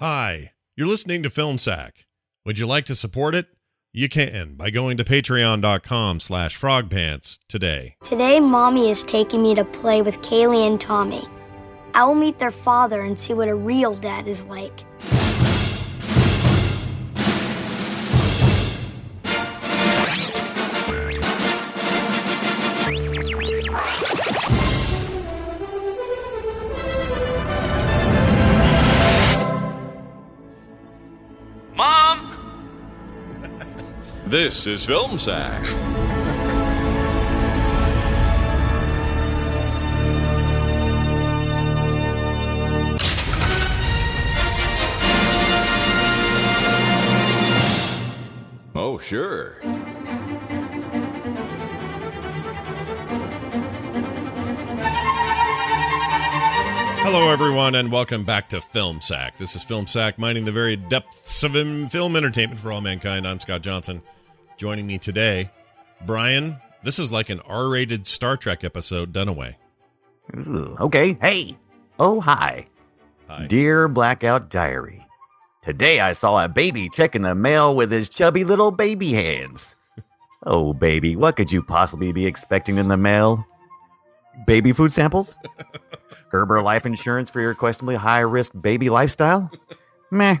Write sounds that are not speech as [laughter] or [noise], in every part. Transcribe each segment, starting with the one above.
Hi, you're listening to Film Sack. Would you like to support it? You can by going to patreon.com slash frogpants today. Today, Mommy is taking me to play with Kaylee and Tommy. I will meet their father and see what a real dad is like. This is Film Sack. Oh, sure. Hello, everyone, and welcome back to Film Sack. This is Film Sack, mining the very depths of film entertainment for all mankind. I'm Scott Johnson. Joining me today, Brian. This is like an R rated Star Trek episode done away. Ooh, okay. Hey. Oh, hi. Hi. Dear Blackout Diary. Today I saw a baby checking the mail with his chubby little baby hands. [laughs] Oh, baby, what could you possibly be expecting in the mail? Baby food samples? [laughs] Gerber life insurance for your questionably high risk baby lifestyle? [laughs] Meh.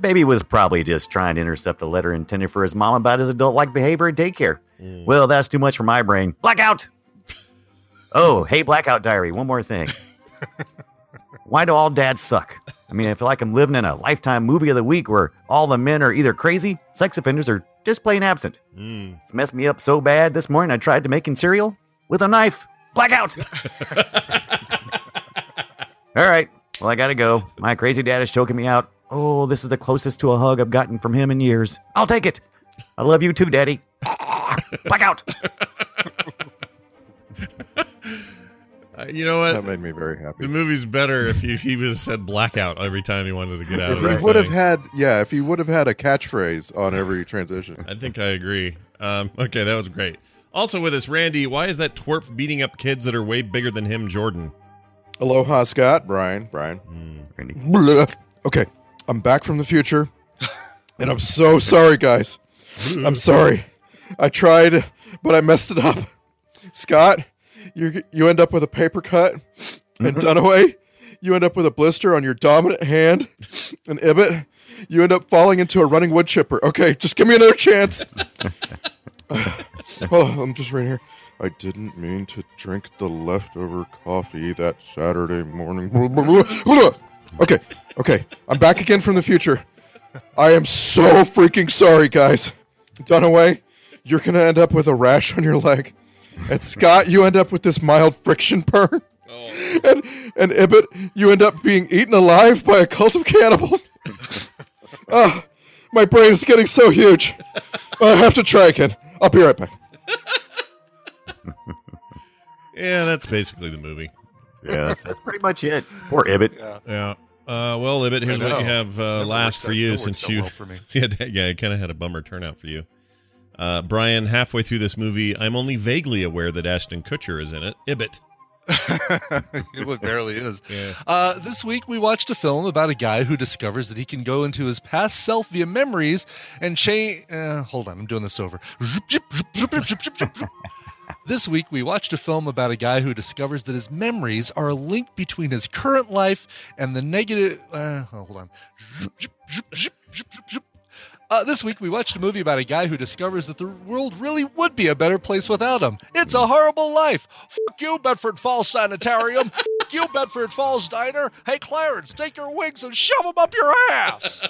Baby was probably just trying to intercept a letter intended for his mom about his adult like behavior at daycare. Mm. Well, that's too much for my brain. Blackout! [laughs] Oh, hey, Blackout Diary, one more thing. [laughs] Why do all dads suck? I mean, I feel like I'm living in a lifetime movie of the week where all the men are either crazy, sex offenders, or just plain absent. Mm. It's messed me up so bad this morning I tried to make making cereal with a knife. Blackout! [laughs] all right, well, I gotta go. My crazy dad is choking me out. Oh, this is the closest to a hug I've gotten from him in years. I'll take it. I love you too, Daddy. Blackout! Uh, you know what? That made me very happy. The movie's better if he, he was said blackout every time he wanted to get out If of he that would have had, yeah, if he would have had a catchphrase on every transition. I think I agree. Um, okay, that was great. Also with us, Randy. Why is that twerp beating up kids that are way bigger than him, Jordan? Aloha, Scott. Brian. Brian. Randy. Okay, I'm back from the future, and I'm so sorry, guys. I'm sorry. I tried, but I messed it up. Scott, you you end up with a paper cut, and mm-hmm. Dunaway, you end up with a blister on your dominant hand, and Ibbot, you end up falling into a running wood chipper. Okay, just give me another chance. [laughs] oh, I'm just right here. I didn't mean to drink the leftover coffee that Saturday morning. [laughs] Okay, okay. I'm back again from the future. I am so freaking sorry, guys. Dunaway, you're gonna end up with a rash on your leg. And Scott, you end up with this mild friction burn. And and Ibbot, you end up being eaten alive by a cult of cannibals. [laughs] Ah, my brain is getting so huge. I have to try again. I'll be right back. Yeah, that's basically the movie. Yes, that's pretty much it. Poor Ibbot. Yeah. Uh, well, Libet, here's what you have uh, last for you since you. well for [laughs] yeah, yeah, it kind of had a bummer turnout for you. Uh, Brian, halfway through this movie, I'm only vaguely aware that Ashton Kutcher is in it. Ibbot. [laughs] it barely is. [laughs] Uh, this week we watched a film about a guy who discovers that he can go into his past self via memories and change. Uh, hold on, I'm doing this over. This week we watched a film about a guy who discovers that his memories are a link between his current life and the negative. Uh, oh, hold on. Uh, this week we watched a movie about a guy who discovers that the world really would be a better place without him. It's a horrible life. Fuck you, Bedford Falls Sanitarium. Fuck you, Bedford Falls Diner. Hey, Clarence, take your wings and shove them up your ass.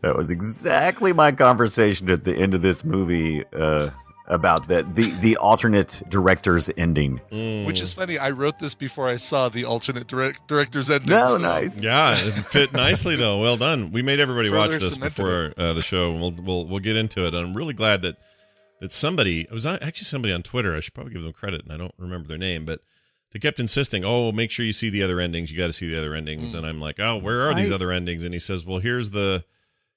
That was exactly my conversation at the end of this movie uh, about the, the the alternate director's ending. Mm. Which is funny. I wrote this before I saw the alternate direct, director's ending. No, so- nice. Yeah, it fit nicely though. Well done. We made everybody Further watch this before uh, the show. We'll we'll we'll get into it. I'm really glad that that somebody it was actually somebody on Twitter. I should probably give them credit, and I don't remember their name, but they kept insisting, "Oh, make sure you see the other endings. You got to see the other endings." And I'm like, "Oh, where are these I- other endings?" And he says, "Well, here's the."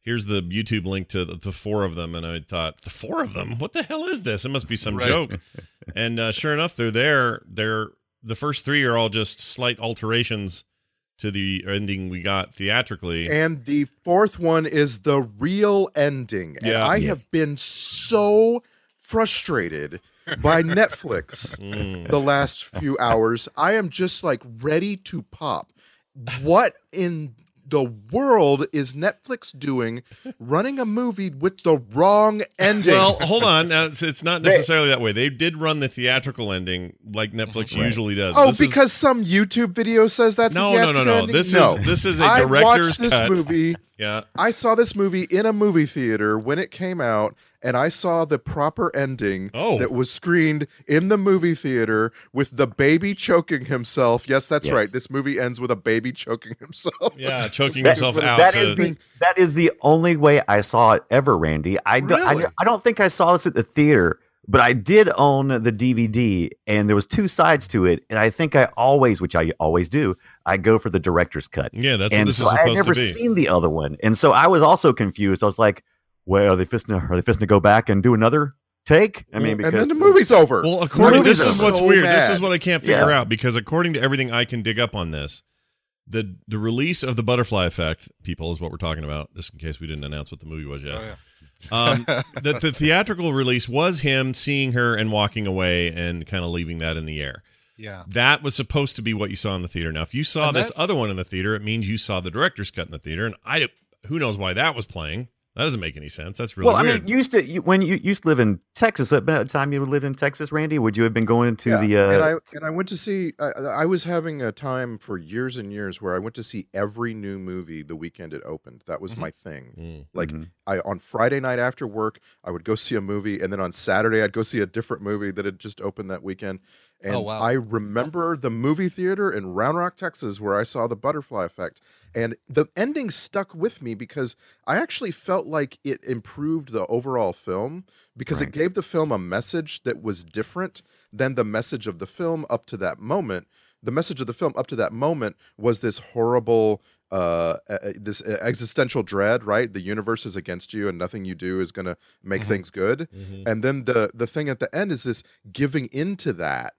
Here's the YouTube link to the, the four of them, and I thought, the four of them? What the hell is this? It must be some Right. joke. [laughs] and uh, sure enough, they're there. They're the first three are all just slight alterations to the ending we got theatrically. And the fourth one is the real ending. And Yeah. I Yes. have been so frustrated by [laughs] Netflix Mm. the last few hours. I am just like ready to pop. What in the world is Netflix doing running a movie with the wrong ending? Well, hold on. Now, it's, it's not necessarily that way. They did run the theatrical ending like Netflix usually does. oh, This is- because some YouTube video says that's no, the no, no, no. ending? This No. is this is a I director's I watched this cut. movie. [laughs] Yeah. I saw this movie in a movie theater when it came out, and I saw the proper ending Oh. that was screened in the movie theater with the baby choking himself. Yes, that's Yes. right. This movie ends with a baby choking [laughs] himself. Yeah, [laughs] choking That- himself out that to is the that is the only way I saw it ever, Randy. I don't I, I don't think I saw this at the theater, but I did own the DVD, and there was two sides to it, and I think I always, which I always do, I go for the director's cut. Yeah, that's what and this so is I had never seen the other one, and so I was also confused. I was like, "Well, are they fisting? To, are they fisting to go back and do another take?" I mean, because and then the movie's over. Well, according movie's this is over. what's So weird. This is what I can't figure Yeah. out because according to everything I can dig up on this, the the release of the butterfly effect, people, is what we're talking about. Just in case we didn't announce what the movie was yet. Oh, yeah. um, [laughs] that the theatrical release was him seeing her and walking away and kind of leaving that in the air. Yeah. That was supposed to be what you saw in the theater. Now, if you saw And this that- other one in the theater, it means you saw the director's cut in the theater, and I who knows why that was playing. That doesn't make any sense. That's really well, I weird. mean, you used to you, when you used to live in Texas. At the time you lived in Texas, Randy, would you have been going to Yeah, the? Uh, and I and I went to see. I, I was having a time for years and years where I went to see every new movie the weekend it opened. That was Mhm. my thing. Mm. Like Mhm. I on Friday night after work, I would go see a movie, and then on Saturday I'd go see a different movie that had just opened that weekend. And Oh, wow. I remember the movie theater in Round Rock, Texas, where I saw the Butterfly Effect, and the ending stuck with me because I actually felt like it improved the overall film because Right. it gave the film a message that was different than the message of the film up to that moment. The message of the film up to that moment was this horrible uh this existential dread right the universe is against you and nothing you do is going to make Mhm. things good Mhm. and then the the thing at the end is this giving into that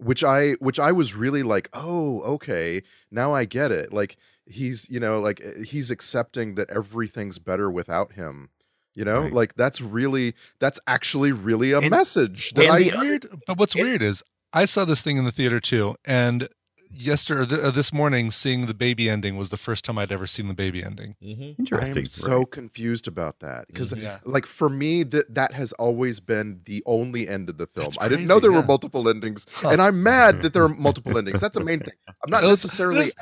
which i which i was really like oh okay now i get it. Like he's you know like uh, he's accepting that everything's better without him you know? Right. like that's really that's actually really a And- message that i weird, but what's it- weird is I saw this thing in the theater too, and yesterday, th- uh, this morning, seeing the baby ending was the first time I'd ever seen the baby ending. Mhm. I Interesting. am so right. confused about that because Yeah. like for me that that has always been the only end of the film. That's I didn't know crazy, there were multiple endings, Huh. and I'm mad that there are [laughs] multiple endings. That's the main thing. I'm not necessarily as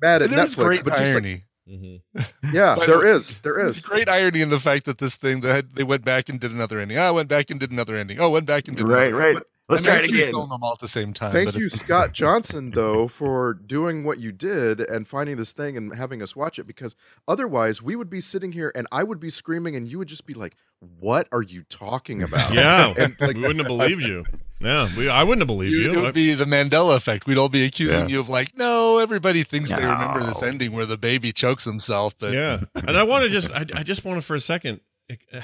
mad at Netflix, great but just like, irony. Mhm. yeah, By there the way, is, there There's great irony in the fact that this thing that they went back and did another ending. I went back and did another ending. Oh, went back and did Right, another. right. But- Let's try they it again. Film them all at the same time. Thank but you, Scott Johnson, though, for doing what you did and finding this thing and having us watch it. Because otherwise, we would be sitting here and I would be screaming, and you would just be like, "What are you talking [laughs] about?" Yeah, [laughs] And, like, we wouldn't have believed you. Yeah, we, I wouldn't have believed You, you. it would be the Mandela effect. We'd all be accusing Yeah. you of like, no, everybody thinks they remember this ending where the baby chokes himself, but yeah, [laughs] and I want to just, I, I just want to for a second uh,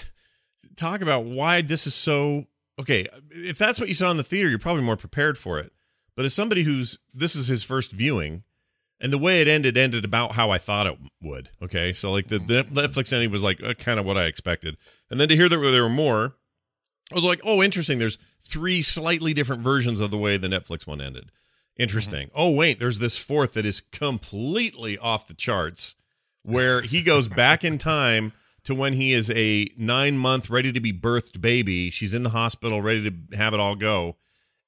talk about why this is so okay. If that's what you saw in the theater, you're probably more prepared for it. But as somebody who's this is his first viewing, and the way it ended ended about how I thought it would. Okay, so like the, the Netflix ending was like uh, kind of what I expected, and then to hear that there were more, I was like, oh, interesting. There's three slightly different versions of the way the Netflix one ended. Interesting. Oh, wait, there's this fourth that is completely off the charts where he goes back in time to when he is a nine month, ready to be birthed baby. She's in the hospital, ready to have it all go.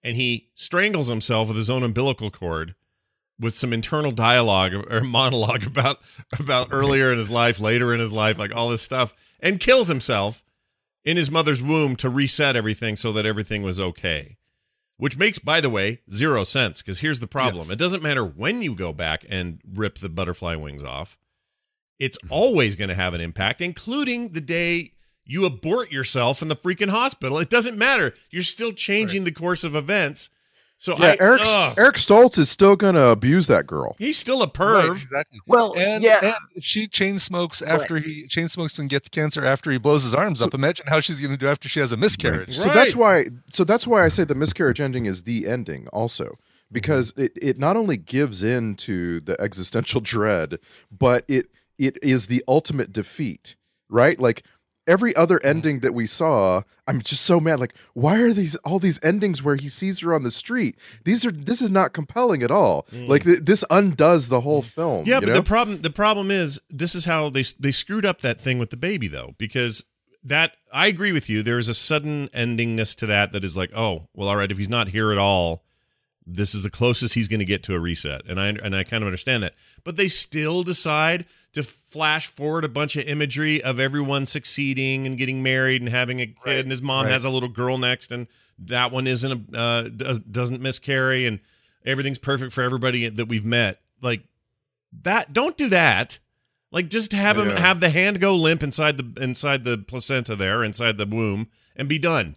And he strangles himself with his own umbilical cord with some internal dialogue [laughs] or monologue about about earlier in his life, later in his life, like all this stuff, and kills himself in his mother's womb to reset everything so that everything was okay. Which makes, by the way, zero sense because here's the problem. Yes. It doesn't matter when you go back and rip the butterfly wings off, it's mm-hmm. always going to have an impact, including the day you abort yourself in the freaking hospital. It doesn't matter. You're still changing the course of events. So yeah, I, Eric ugh, Eric Stoltz is still gonna abuse that girl. he's still a Right, perv. exactly. Well, And, yeah. and if she chain smokes after he chain smokes and gets cancer after he blows his arms up, imagine how she's going to do after she has a miscarriage. So that's why. So that's why I say the miscarriage ending is the ending. Also, because it, it not only gives in to the existential [laughs] dread, but it it is the ultimate defeat, right? Like every other ending that we saw, I'm just so mad. Like, why are these all these endings where he sees her on the street? These are this is not compelling at all. Mm. Like th- this undoes the whole mm. film. Yeah, but know? the problem the problem is this is how they they screwed up that thing with the baby though because that I agree with you. There is a sudden endingness to that that is like, oh, well, all right, if he's not here at all, this is the closest he's going to get to a reset, and I and I kind of understand that. But they still decide to flash forward a bunch of imagery of everyone succeeding and getting married and having a kid, Right, and his mom right. has a little girl next, and that one isn't a uh, does, doesn't miscarry, and everything's perfect for everybody that we've met. Like that, don't do that. Like just have him Yeah. have the hand go limp inside the inside the placenta there, inside the womb, and be done.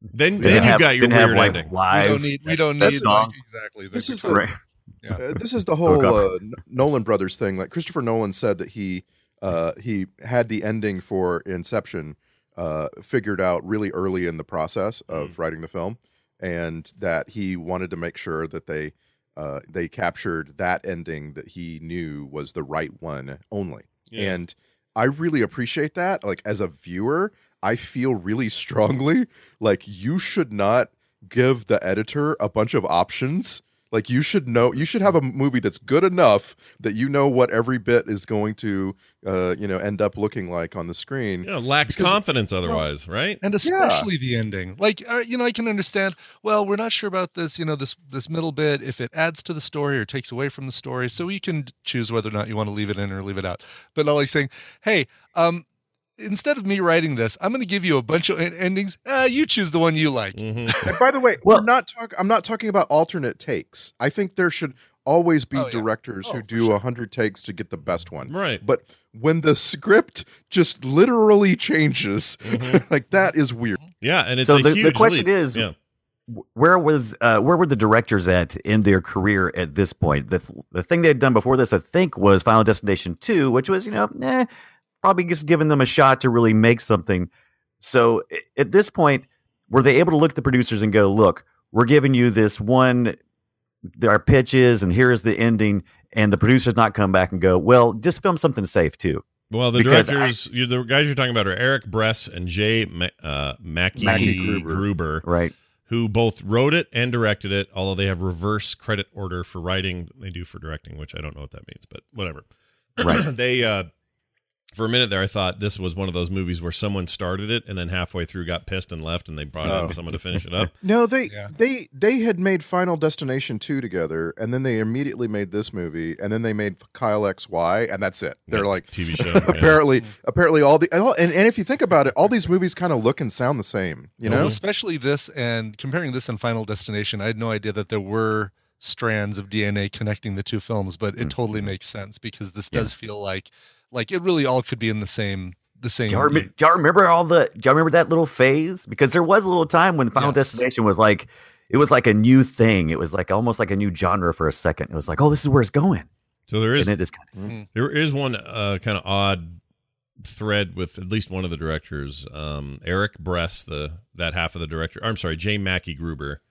Then Didn't then you've got your didn't have weird live ending. We don't need. We don't that need song. like, exactly. This the is the- control. Right. Yeah. Uh, this is the [laughs] whole uh, Nolan Brothers thing. Like Christopher Nolan said that he uh, he had the ending for Inception uh, figured out really early in the process of writing the film, and that he wanted to make sure that they uh, they captured that ending that he knew was the right one only. Yeah. And I really appreciate that. Like as a viewer, I feel really [laughs] strongly like you should not give the editor a bunch of options. Like you should know, you should have a movie that's good enough that you know what every bit is going to, uh, you know, end up looking like on the screen. Yeah, lacks Because- confidence otherwise, right? and especially the ending like uh, you know i can understand well we're not sure about this you know this this middle bit if it adds to the story or takes away from the story so you can choose whether or not you want to leave it in or leave it out but not like saying hey um instead of me writing this i'm going to give you a bunch of en- endings uh, you choose the one you like Mhm. [laughs] And by the way, Well- we're not talking. I'm not talking about alternate takes. I think there should always be Oh, yeah. directors Oh, who do a hundred takes to get the best one. Right. But when the script just literally changes, Mhm. [laughs] like that is weird. Yeah, and it's so a the, huge the question leap. is, yeah. where was uh, where were the directors at in their career at this point? The the thing they had done before this, I think, was Final Destination Two, which was you know, eh, probably just giving them a shot to really make something. So at this point, were they able to look at the producers and go, "Look, we're giving you this one, our pitches, and here is the ending," and the producers not come back and go, "Well, just film something safe too." Well, the Because I- directors, you the guys you're talking about are Eric Bress and Jay Ma- uh, Mackye, Mackye Gruber, Gruber. Right? who both wrote it and directed it. Although they have reverse credit order for writing, they do for directing, which I don't know what that means, but whatever. Right. [clears throat] they uh, for a minute there, I thought this was one of those movies where someone started it and then halfway through got pissed and left, and they brought Oh. in someone to finish it up. [laughs] No, they Yeah. they they had made Final Destination two together, and then they immediately made this movie, and then they made Kyle XY, and that's it. They're That's like TV show. [laughs] yeah. apparently apparently all the and, and if you think about it, all these movies kind of look and sound the same. You Well, know, especially this and comparing this and Final Destination, I had no idea that there were strands of DNA connecting the two films, but it mm-hmm. totally makes sense because this does feel like like it really all could be in the same the same. Do y'all, remember, do y'all remember all the? Do y'all remember that little phase? Because there was a little time when Final Yes. Destination was like, it was like a new thing. It was like almost like a new genre for a second. It was like, oh, this is where it's going, So there is and it just kind There is one uh, kind of odd thread with at least one of the directors, um, Eric Bress, the that half of the director. I'm sorry, Jay Mackye Gruber,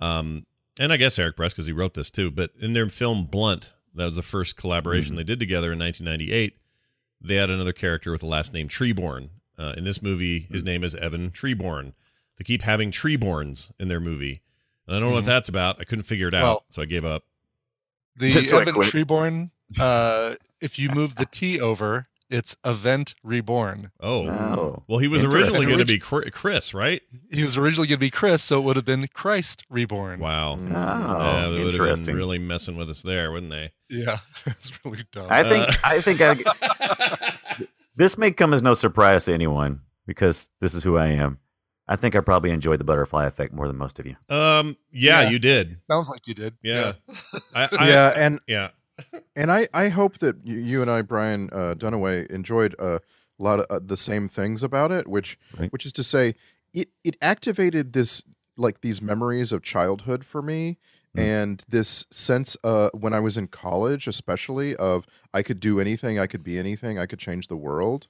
um, and I guess Eric Bress because he wrote this too. But in their film Blunt, that was the first collaboration they did together in 1998. They had another character with the last name Treborn. Uh, in this movie, his name is Evan Treborn. They keep having Treborns in their movie, and I don't know what Mhm. that's about. I couldn't figure it out, Well- so I gave up. The Just Evan quit. Treborn, uh, if you [laughs] move the T over, it's Event Reborn. Oh, Oh. well, he was originally going to be Chris, right? He was originally going to be Chris, so it would have been Christ Reborn. Wow. of, Mm. yeah, oh, they would have been interesting. really messing with us there, wouldn't they? Yeah, [laughs] it's really dumb. I think Uh, I think I, [laughs] this may come as no surprise to anyone because this is who I am. I think I probably enjoyed the butterfly effect more than most of you. um, yeah, Yeah. you did. Sounds like you did. Yeah. I, I, yeah, and yeah. And I I hope that you, you and I, Brian uh, Dunaway, enjoyed a lot of uh, the same things about it, which Right. which is to say, it it activated this like these memories of childhood for me. Mm. And this sense, uh, when I was in college, especially of I could do anything, I could be anything, I could change the world.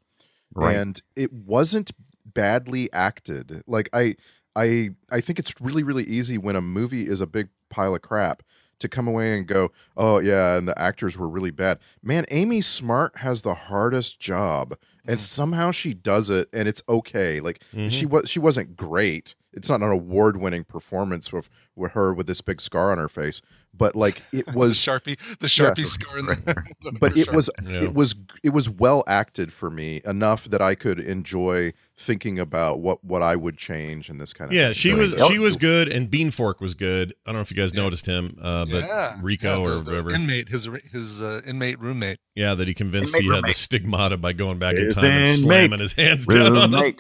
Right. and it wasn't badly acted like i I I think it's really really easy when a movie is a big pile of crap to come away and go, "Oh yeah, and the actors were really bad." Man, Amy Smart has the hardest job and Mhm. somehow she does it and it's okay. Like Mhm. she was she wasn't great. It's not an award-winning performance with with her with this big scar on her face, but like it [laughs] the was sharpie, the sharpie scar. In the, but it was Yeah. it was it was well acted for me enough that I could enjoy thinking about what what I would change and this kind of Yeah, thing. she So- was she was good, and Beanfork was good. I don't know if you guys Yeah. noticed him, uh, but yeah, Rico yeah, the- or the whatever. inmate, his his uh, inmate roommate. yeah, that he convinced Inmate he had the stigmata by going back in His time and slamming his hands down [laughs] on those,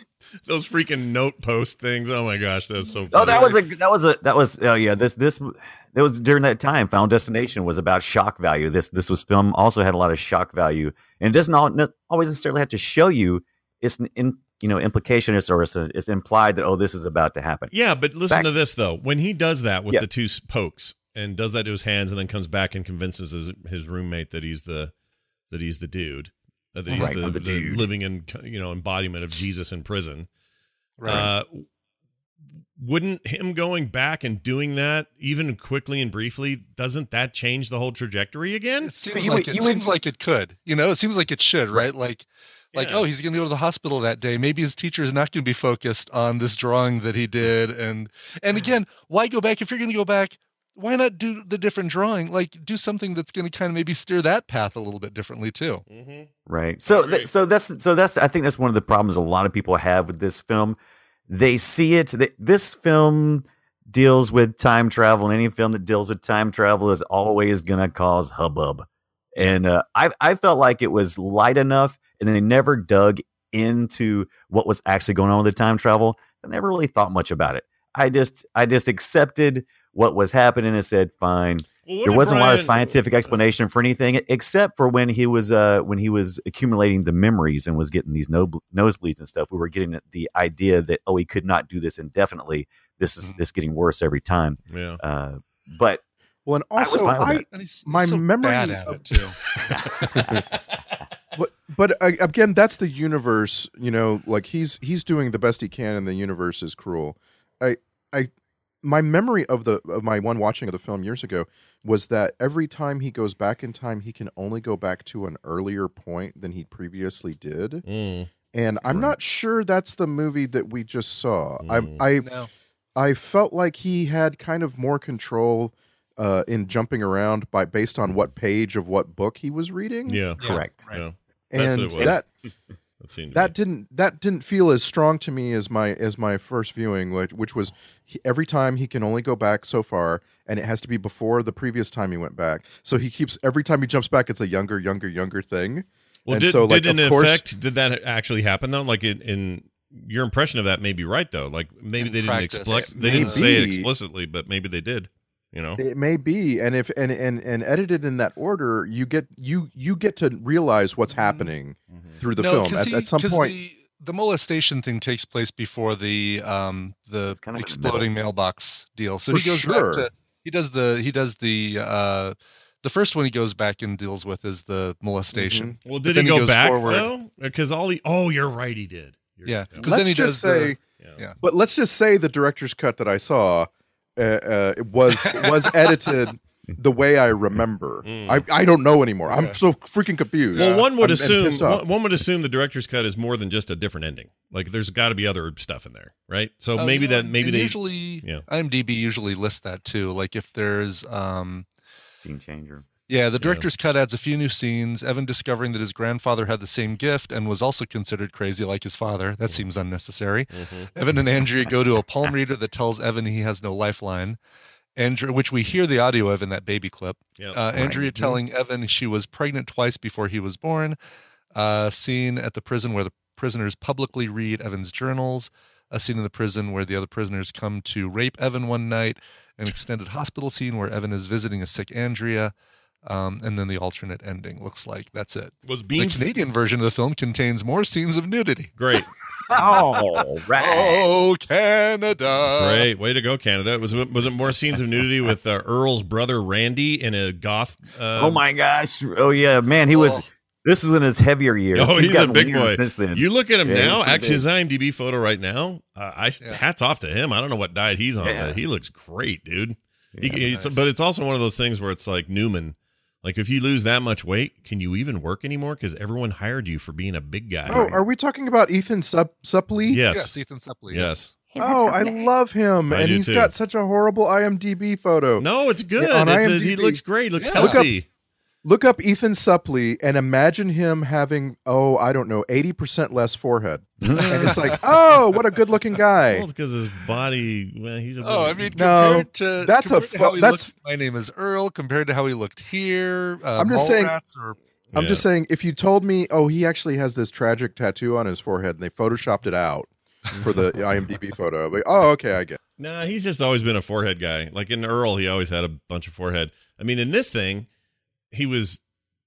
those freaking note post things. Oh my gosh, that's so. Oh, that was a that was a that was oh yeah this this that was during that time. Final Destination was about shock value. This this was film also had a lot of shock value, and it doesn't all, not always necessarily have to show you. It's an in you know implication is or it's, a, it's implied that oh this is about to happen. Yeah, but listen Back- to this though. When he does that with Yeah. the two s- pokes and does that to his hands, and then comes back and convinces his his roommate that he's the that he's the dude, uh, that he's Right, the, the the living in you know embodiment of Jesus in prison. Right. Uh, wouldn't him going back and doing that even quickly and briefly doesn't that change the whole trajectory again? it seems you like would- it you would- seems like it could. You know, it seems like it should, right? Like like Yeah. oh he's going to go to the hospital that day maybe his teacher is not going to be focused on this drawing that he did and and again why go back if you're going to go back why not do the different drawing like do something that's going to kind of maybe steer that path a little bit differently too Mm-hmm. Right. So th- so that's so that's I think that's one of the problems a lot of people have with this film. They see it. They, this film deals with time travel, and any film that deals with time travel is always going to cause hubbub. And uh, I I felt like it was light enough, and they never dug into what was actually going on with the time travel. I never really thought much about it. I just I just accepted what was happening and said, "Fine, there wasn't a lot of scientific explanation for anything except for when he was uh when he was accumulating the memories and was getting these no, nosebleeds and stuff we were getting the idea that oh he could not do this indefinitely this is Mhm. this getting worse every time Yeah. uh but well, and I was also fine with I, that. My so memory bad at of- it too [laughs] [laughs] but but uh, again that's the universe you know like he's he's doing the best he can and the universe is cruel i i my memory of the of my one watching of the film years ago was that every time he goes back in time he can only go back to an earlier point than he previously did Mm. and i'm Right. not sure that's the movie that we just saw Mm. i i no I felt like he had kind of more control uh, in jumping around by based on what page of what book he was reading. Yeah. Yeah, correct right. Yeah. That's and what it was. that [laughs] That seemed that didn't that didn't feel as strong to me as my as my first viewing, which, which was he, every time he can only go back so far, and it has to be before the previous time he went back. So he keeps every time he jumps back, it's a younger, younger, younger thing. Well, and did, so, like, did in of course- effect did that actually happen though? Like in, in your impression of that may be right though. Like maybe they didn't practice. expl- they didn't say it explicitly, but maybe they did. You know. It may be, and if and and and edited in that order, you get you you get to realize what's happening through the no, film 'cause at, he- at some 'cause point. the, the molestation thing takes place before the um the kind of exploding mailbox deal so For he goes sure. back to he does the he does the uh the first one he goes back and deals with is the molestation Mm-hmm. Well, did he he go goes back forward. though? Because all he oh, you're right, he did. You're- Yeah. yeah. 'Cause then let's does just say, Yeah. Yeah. but let's just say the director's cut that I saw uh, uh, it was was edited [laughs] the way I remember. Mm. I, I don't know anymore. I'm so freaking confused. Well, one would I'm- I'm assume one, one would assume the director's cut is more than just a different ending. Like there's got to be other stuff in there, right? So Oh, maybe you know, that maybe they usually yeah. IMDb usually lists that too. Like if there's um scene changer yeah, the director's cut adds a few new scenes. Evan discovering that his grandfather had the same gift and was also considered crazy like his father. That seems unnecessary. Mhm. Evan and Andrea go to a palm reader that tells Evan he has no lifeline. Andrea, which we hear the audio of in that baby clip. Yeah. Uh, Andrea Mhm. telling Evan she was pregnant twice before he was born. A scene at the prison where the prisoners publicly read Evan's journals. A scene in the prison where the other prisoners come to rape Evan one night. An extended hospital scene where Evan is visiting a sick Andrea. Um, and then the alternate ending looks like that's it. was The Bean Canadian version of the film contains more scenes of nudity. great, [laughs] all right Oh, Canada! great way to go, Canada. Was it was it more scenes of nudity with uh, Earl's brother Randy in a goth? Uh, oh my gosh oh yeah man he was Oh. This is in his heavier years. Oh, he's a big boy. Since then. You look at him Yeah, now. Actually, his IMDb photo right now. Uh, I Yeah. hats off to him. I don't know what diet he's on, Yeah. but he looks great, dude. He- Yeah, it's- nice. but it's also one of those things where it's like Newman. Like if you lose that much weight, can you even work anymore? Because everyone hired you for being a big guy. Oh, are we talking about Ethan Sup- Suplee? yes, Yes, Ethan Suplee. yes. Oh, I love him, I and do he's too. got such a horrible IMDb photo. No, it's good. on It's a- he looks great. He looks Yeah. Look up- healthy. Look up Ethan Suplee and imagine him having, oh, I don't know, eighty percent less forehead, and it's like, [laughs] oh, what a good-looking Well, guy. it's because his body. Well, he's a. Oh, I mean, No, compared to that's a compared to how fu- he that's- looked- my name is Earl. Compared to how he looked here, uh, I'm just saying- Mallrats Or, I'm Yeah. just saying, if you told me, oh, he actually has this tragic tattoo on his forehead, and they photoshopped it out for the [laughs] IMDb photo, I'm like, oh, okay, I get. Nah, he's just always been a forehead guy. Like in Earl, he always had a bunch of forehead. I mean, in this thing, he was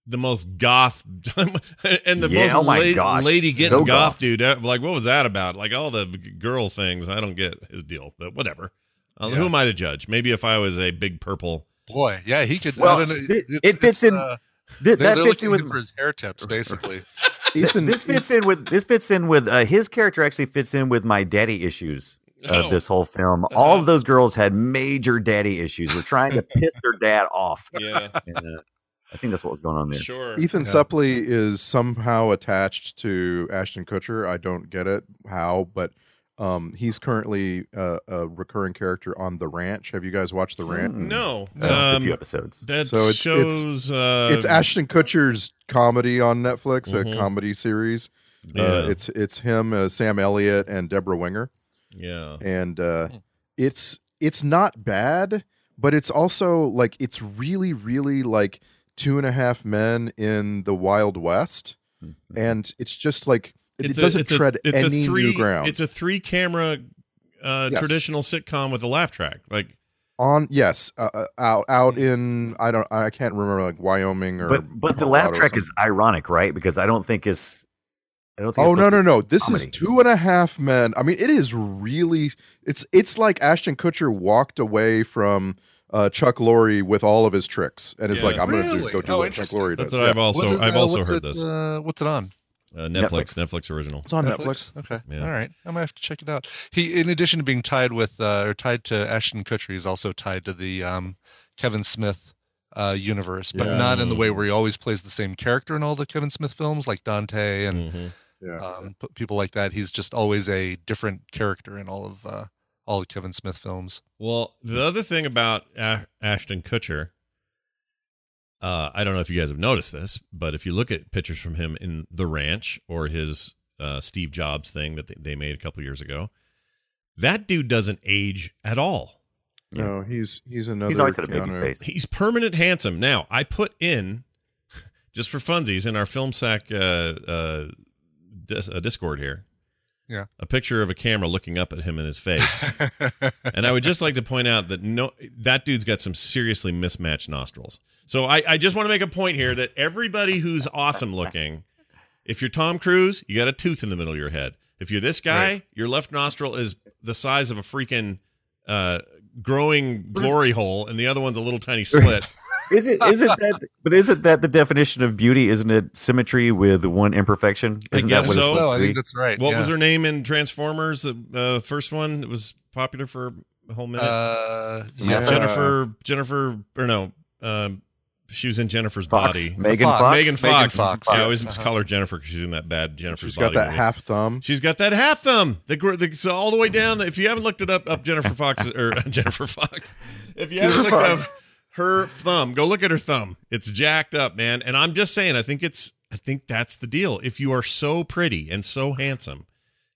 the most goth [laughs] and the Yeah, most oh my la- gosh, lady getting so goth, goth. dude. Uh, Like, what was that about? Like all the girl things. I don't get his deal, but whatever. Uh, Yeah. Who am I to judge? Maybe if I was a big purple. boy, yeah, he could. Well, I don't know, it- it fits in- Uh, Th- that fits in with for his hair tips, basically. [laughs] Ethan, [laughs] this fits in with this fits in with uh, his character actually fits in with my daddy issues of Oh. this whole film. All of those girls had major daddy issues. We're trying to piss their dad off. Yeah, And, uh, I think that's what was going on there. sure. Ethan Yeah. Suplee is somehow attached to Ashton Kutcher. I don't get it how, but um, he's currently uh, a recurring character on The Ranch. Have you guys watched The Ranch? Hmm. No, Uh, a few um, episodes. that So it's- shows. uh, it's Ashton Kutcher's comedy on Netflix, Mhm. a comedy series. Yeah, Uh, it's it's him, uh, Sam Elliott, and Debra Winger, yeah. and uh, Hmm. it's it's not bad, but it's also like it's really really like two and a half men in the Wild West, Mhm. and it's just like it, It's a- doesn't it's a- tread it's any a three, new ground. It's a three camera uh, Yes. traditional sitcom with a laugh track. Like on yes uh, uh, out out in I don't I can't remember like Wyoming or But but the laugh track is ironic, right? Because I don't think it's. I don't think. Oh no no no! This comedy. is two and a half men. I mean, it is really it's it's like Ashton Kutcher walked away from uh, Chuck Lorre with all of his tricks, and it's Yeah. like I'm going to do, Really? go do Oh, what Chuck interesting. Lorre that's does. what I've also What is- I've uh, also heard it, this. Uh, what's it on? Uh, Netflix, Netflix. Netflix original. It's on Netflix. Okay. Yeah. All right. I might have to check it out. He, in addition to being tied with uh, or tied to Ashton Kutcher, he's also tied to the um, Kevin Smith uh, universe, but Yeah. not in the way where he always plays the same character in all the Kevin Smith films, like Dante and Mhm. Yeah. um, p- people like that. He's just always a different character in all of uh, all the Kevin Smith films. Well, the other thing about A- Ashton Kutcher, uh, I don't know if you guys have noticed this, but if you look at pictures from him in The Ranch or his uh, Steve Jobs thing that they- they made a couple years ago, that dude doesn't age at all. No, he's he's another. He's always had a baby face. He's permanent handsome. Now, I put in [laughs] just for funsies in our film sack uh, uh, dis- uh, Discord here. Yeah. A picture of a camera looking up at him in his face. [laughs] and I would just like to point out that no that dude's got some seriously mismatched nostrils. So I, I just want to make a point here that everybody who's awesome looking, if you're Tom Cruise, you got a tooth in the middle of your head. If you're this guy, Right. your left nostril is the size of a freaking uh, growing glory hole, and the other one's a little tiny slit. [laughs] Is it? Isn't that? But isn't that the definition of beauty? Isn't it symmetry with one imperfection? I Isn't guess that what so. supposed no, I think that's right. What yeah. was her name in Transformers? The uh, first one that was popular for a whole minute. Uh, Yeah. yeah. Jennifer, Jennifer, or no, um, she was in Jennifer's Fox. body. Megan Fox. Fox. Megan Fox. Fox, Yeah, I always just Uh-huh. call her Jennifer because she's in that bad Jennifer's body. She's got that movie. half thumb. She's got that half thumb. The, the so all the way down. If you haven't looked it up, up Jennifer Fox [laughs] or [laughs] Jennifer Fox. If you haven't looked up her thumb, go look at her thumb. It's jacked up, man. And I'm just saying, I think it's, I think that's the deal. If you are so pretty and so handsome,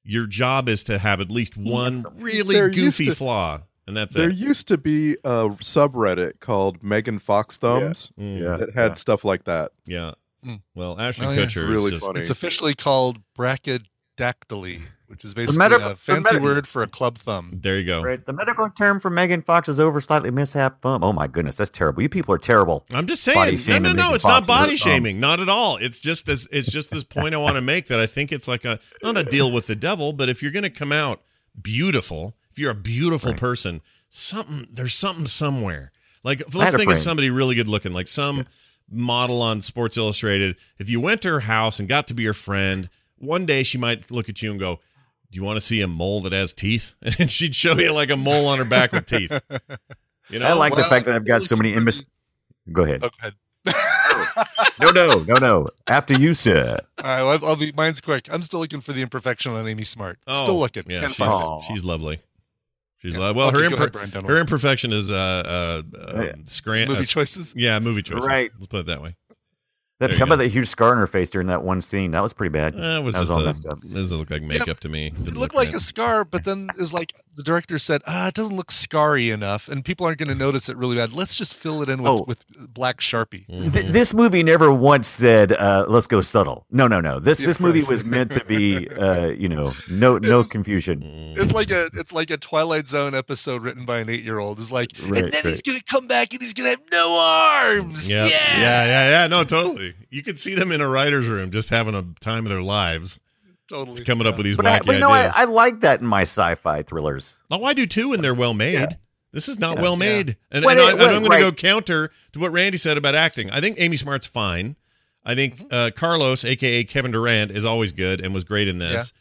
your job is to have at least one really They're goofy to- flaw, and that's There it. There used to be a subreddit called Megan Fox Thumbs Mm, Yeah. that had stuff like that. yeah. Mm. Well, Ashton Oh, yeah. Kutcher Really is just funny. It's officially called brachydactyly, which is basically medical- a fancy medical- word for a club thumb. there. You go. Right. The medical term for Megan Fox is over slightly mishap thumb. Oh my goodness, that's terrible. You people are terrible. I'm just saying, no, no, no. Megan It's not Fox and her body thumbs. shaming, not at all. It's just this. It's just this point I want to make that I think it's like a not a deal with the devil, but if you're going to come out beautiful, if you're a beautiful Right. person, something there's something somewhere. Like let's had a think of somebody really good looking, like some model on Sports Illustrated, if you went to her house and got to be her friend, one day she might look at you and go, "Do you want to see a mole that has teeth?" [laughs] And she'd show you like a mole on her back with teeth. [laughs] You know, I like the fact that I've got so many looking imbec- Go ahead. Oh, go ahead. [laughs] No, no, no, no. After you, sir. All right, well, I'll be mine's quick. I'm still looking for the imperfection on Amy Smart. Oh, still looking. Yeah, she's, find it. Aw. she's lovely. She's Yeah. lo- well. Okay, her imper- ahead, Brian, her imperfection is uh uh, uh Yeah. scran- movie uh, choices. Yeah, movie choices. Right. Let's put it that way. That, There you how go. about that huge scar on her face during that one scene? That was pretty bad. Uh, it was That was just all a. messed up. Does it look like makeup to me? It Didn't looked look like right. a scar, but then is like the director said, ah, it doesn't look scarry enough, and people aren't going to notice it really bad. Let's just fill it in with, Oh. with black sharpie. Mhm. Th- this movie never once said, uh, "Let's go subtle." No, no, no. This Yeah, this movie was meant to be, [laughs] uh, you know, no no It's- confusion. Mm. It's like a it's like a Twilight Zone episode written by an eight year old. It's like, Right, and then he's gonna come back and he's gonna have no arms. Yeah, Yeah, yeah, yeah, yeah. No, totally. You could see them in a writer's room just having a time of their lives, totally coming up with these But, I, wacky but no, I, ideas. I like that in my sci-fi thrillers. oh, I do too, and they're well made. This is not Yeah. well Yeah. made, and, Well, and, I, it- and well, I'm going to go counter to what Randy said about acting. I think Amy Smart's fine. I think Mm-hmm. uh, Carlos, aka Kevin Durand, is always good and was great in this.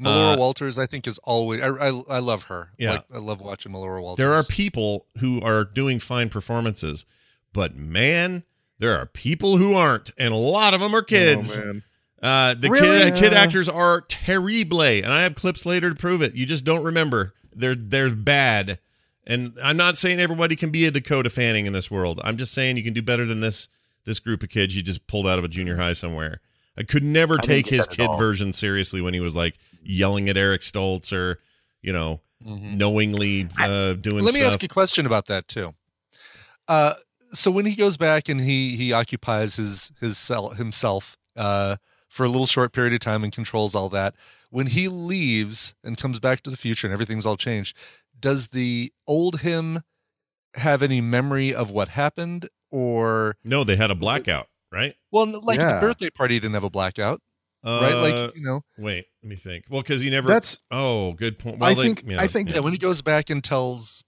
Melora Uh, Walters, I think, is always. I, I I love her. Yeah. like, I love watching Melora Walters. There are people who are doing fine performances, but man, there are people who aren't, and a lot of them are kids. Oh, man. Uh, the Really? kid kid actors are terrible, and I have clips later to prove it. You just don't remember. They're they're bad, and I'm not saying everybody can be a Dakota Fanning in this world. I'm just saying you can do better than this this group of kids you just pulled out of a junior high somewhere. I could never didn't take his kid version seriously when he was like yelling at Eric Stoltz or you know Mhm. knowingly uh, doing Let me stuff. ask you a question about that too. Uh, so when he goes back and he he occupies his his cell himself uh, for a little short period of time and controls all that, when he leaves and comes back to the future and everything's all changed, does the old him have any memory of what happened, or no, they had a blackout, right? well, like Yeah. the birthday party didn't have a blackout, Uh, right? Like you know, wait, let me think. Well, because he never. That's. oh, good point. Well, I they- think. yeah, I think. yeah, when he goes back and tells,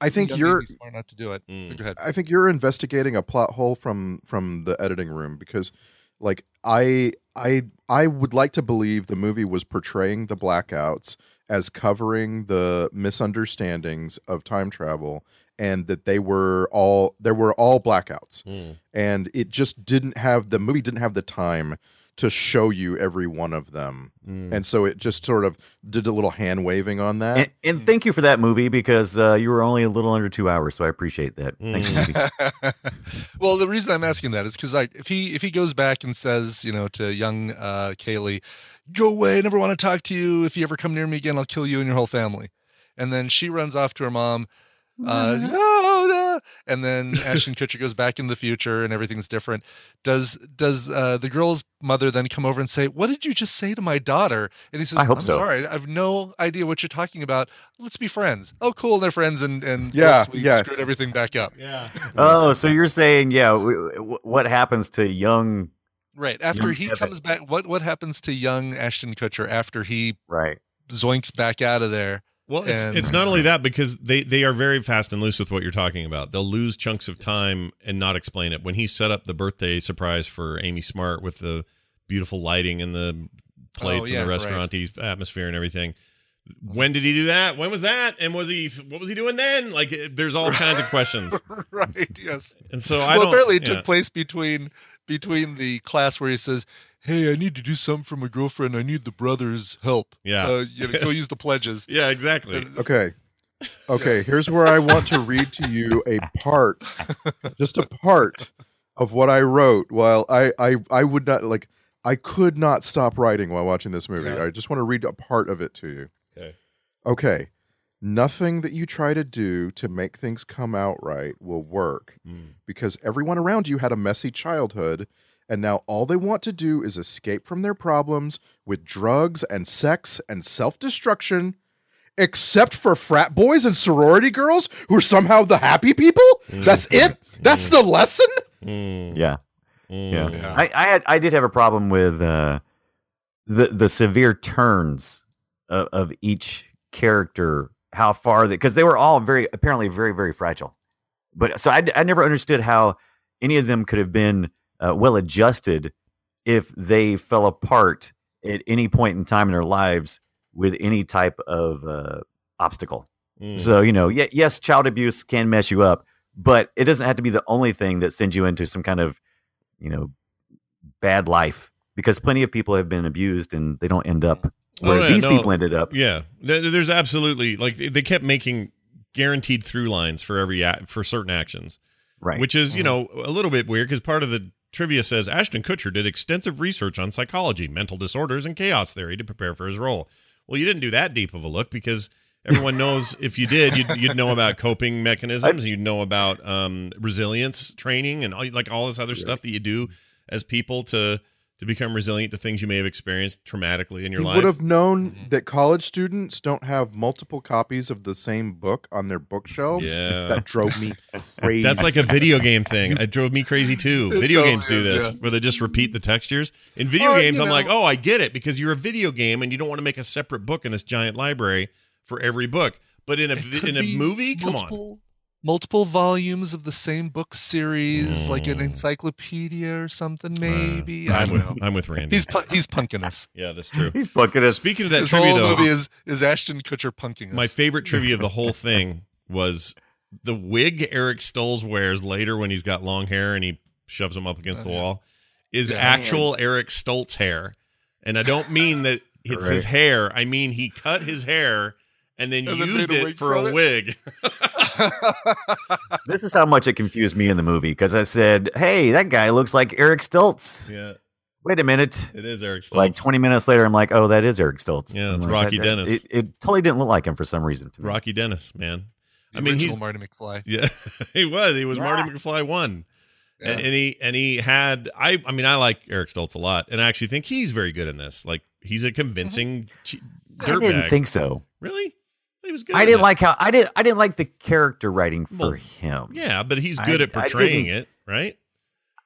I think young you're. Smart not to do it. Mm. Go ahead. I think you're investigating a plot hole from from the editing room because like I I I would like to believe the movie was portraying the blackouts as covering the misunderstandings of time travel and that they were all there were all blackouts Mm. and it just didn't have the movie didn't have the time to show you every one of them Mm. and so it just sort of did a little hand waving on that And, and thank you for that movie because uh, you were only a little under two hours, so I appreciate that. Thank you. Mm. [laughs] well, the reason I'm asking that is because like if he if he goes back and says, you know, to young uh, Kaylee, "Go away, I never want to talk to you. If you ever come near me again, I'll kill you and your whole family," and then she runs off to her mom, uh, Mm-hmm. "No, no," and then [laughs] Ashton Kutcher goes back in the future and everything's different. Does does uh, the girl's mother then come over and say, "What did you just say to my daughter?" And he says, I hope "I'm so. sorry, I have no idea what you're talking about. Let's be friends." Oh, cool, they're friends, and and Yeah, whoops, we yeah. screwed everything back up. yeah. [laughs] Oh, so you're saying, yeah, w- w- what happens to young, Right. After Young he Evan. comes back, what what happens to young Ashton Kutcher after he right? zoinks back out of there? Well, it's, And- it's not only that because they, they are very fast and loose with what you're talking about. They'll lose chunks of time and not explain it. When he set up the birthday surprise for Amy Smart with the beautiful lighting and the plates Oh, yeah, and the right. restaurant atmosphere and everything. When did he do that? When was that? And was he what was he doing then? Like there's all kinds of [laughs] questions. right. Yes. And so I well, don't apparently it yeah. took place between between the class where he says, "Hey, I need to do something for my girlfriend. I need the brothers' help. Yeah. uh, you know, go [laughs] use the pledges." Yeah, exactly. And- Okay. [laughs] Okay, here's where I want to read to you a part, just a part of what I wrote while I I I would not like I could not stop writing while watching this movie. Yeah. I just want to read a part of it to you. Okay. Okay. Nothing that you try to do to make things come out right will work Mm. because everyone around you had a messy childhood and now all they want to do is escape from their problems with drugs and sex and self-destruction except for frat boys and sorority girls who are somehow the happy people that's it that's the lesson Mm. Yeah, Mm. yeah. Yeah. I, I had, I did have a problem with uh, the the severe turns of, of each character. How far that because they were all very apparently very very fragile. But so I, I never understood how any of them could have been uh, well adjusted if they fell apart at any point in time in their lives with any type of uh, obstacle. Mm. So, you know, yeah, yes, child abuse can mess you up, but it doesn't have to be the only thing that sends you into some kind of, you know, bad life because plenty of people have been abused and they don't end up Oh, where yeah, these no. people ended up. Yeah, there's absolutely like they kept making guaranteed through lines for every a- for certain actions, Right. which is you know a little bit weird because part of the trivia says Ashton Kutcher did extensive research on psychology, mental disorders, and chaos theory to prepare for his role. Well, you didn't do that deep of a look because everyone knows if you did, you'd, you'd know about coping mechanisms, you'd know about um, resilience training, and all, like all this other stuff that you do as people to to become resilient to things you may have experienced traumatically in your He life. would have known Mhm. that college students don't have multiple copies of the same book on their bookshelves. Yeah. That drove me [laughs] crazy. That's like a video game thing. It drove me crazy too. It Video totally games do this, yeah. where they just repeat the textures. In video Or, games, I'm like, oh, I get it because you're a video game and you don't want to make a separate book in this giant library for every book. But in a It vi- could in a be movie, come on. Multiple, Multiple volumes of the same book series, like an Mm. encyclopedia or something, maybe. Uh, I I'm don't with know. I'm with Randy. He's pu- he's punking us. [laughs] yeah, that's true. [laughs] He's punking us. Speaking of that this trivia, whole though, movie is is Ashton Kutcher punking us. my favorite [laughs] trivia of the whole thing was the wig Eric Stoltz wears later when he's got long hair and he shoves them up against the Oh, yeah. wall is Yeah. actual Eric Stoltz hair. And I don't mean that it's his hair. I mean he cut his hair and then And used made a it for a it? wig. [laughs] This is how much it confused me in the movie because I said, "Hey, that guy looks like Eric Stoltz." yeah, Wait a minute. it is Eric Stoltz. Like 20 minutes later, I'm like, "Oh, that is Eric Stoltz." Yeah, it's like, Rocky that- that- Dennis. It, it totally didn't look like him for some reason. to me. Rocky Dennis, man. The I mean, original he's Marty McFly. yeah, [laughs] he was. He was Marty McFly one. Yeah. And, and he and he had I I mean I like Eric Stoltz a lot and I actually think he's very good in this. Like he's a convincing mm-hmm. che- I didn't dirtbag. think so. really? He was good. I didn't like how I didn't I didn't like the character writing for Well, him. Yeah, but he's I- good at portraying it, right?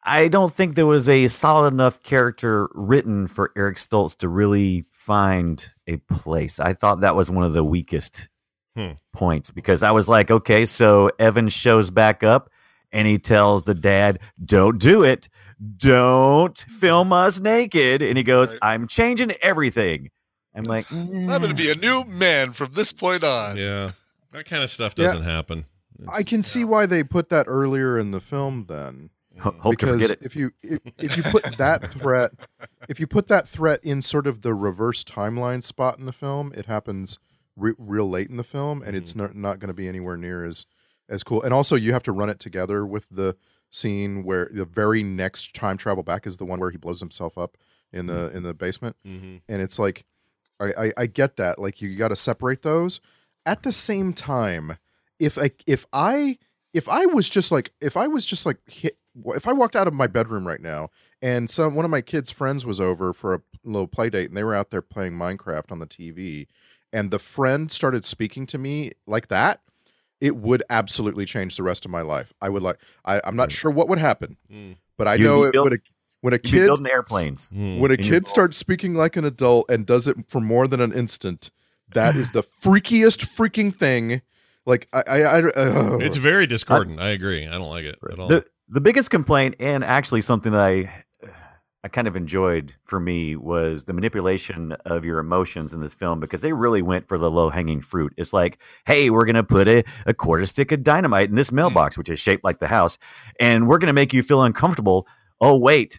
I don't think there was a solid enough character written for Eric Stoltz to really find a place. I thought that was one of the weakest Hmm. points because I was like, okay, so Evan shows back up and he tells the dad, "Don't do it. Don't film us naked." And he goes, Right. "I'm changing everything." I'm like, I'm going to be a new man from this point on. Yeah. That kind of stuff doesn't happen. It's- I can see why they put that earlier in the film. Then Ho- hope to because forget it. if you if, if you put that threat if you put that threat in sort of the reverse timeline spot in the film it happens re- real late in the film and it's not, not going to be anywhere near as as cool and also you have to run it together with the scene where the very next time travel back is the one where he blows himself up in the in the basement Mhm. and it's like I, I, I get that. Like you got to separate those. At the same time, if I if I if I was just like if I was just like hit, if I walked out of my bedroom right now and some one of my kids' friends was over for a little play date and they were out there playing Minecraft on the TV, and the friend started speaking to me like that, it would absolutely change the rest of my life. I would like I, I'm not sure what would happen, Mm. but I You'd know it built- would. When a You'd kid building airplanes. Mm. when a kid starts speaking like an adult and does it for more than an instant, that is the freakiest freaking thing. Like I, I, I uh, It's very discordant. I agree. I don't like it at all. The the biggest complaint, and actually something that I I kind of enjoyed for me was the manipulation of your emotions in this film because they really went for the low hanging fruit. It's like, hey, we're gonna put a, a quarter stick of dynamite in this mailbox, which is shaped like the house, and we're gonna make you feel uncomfortable. Oh wait,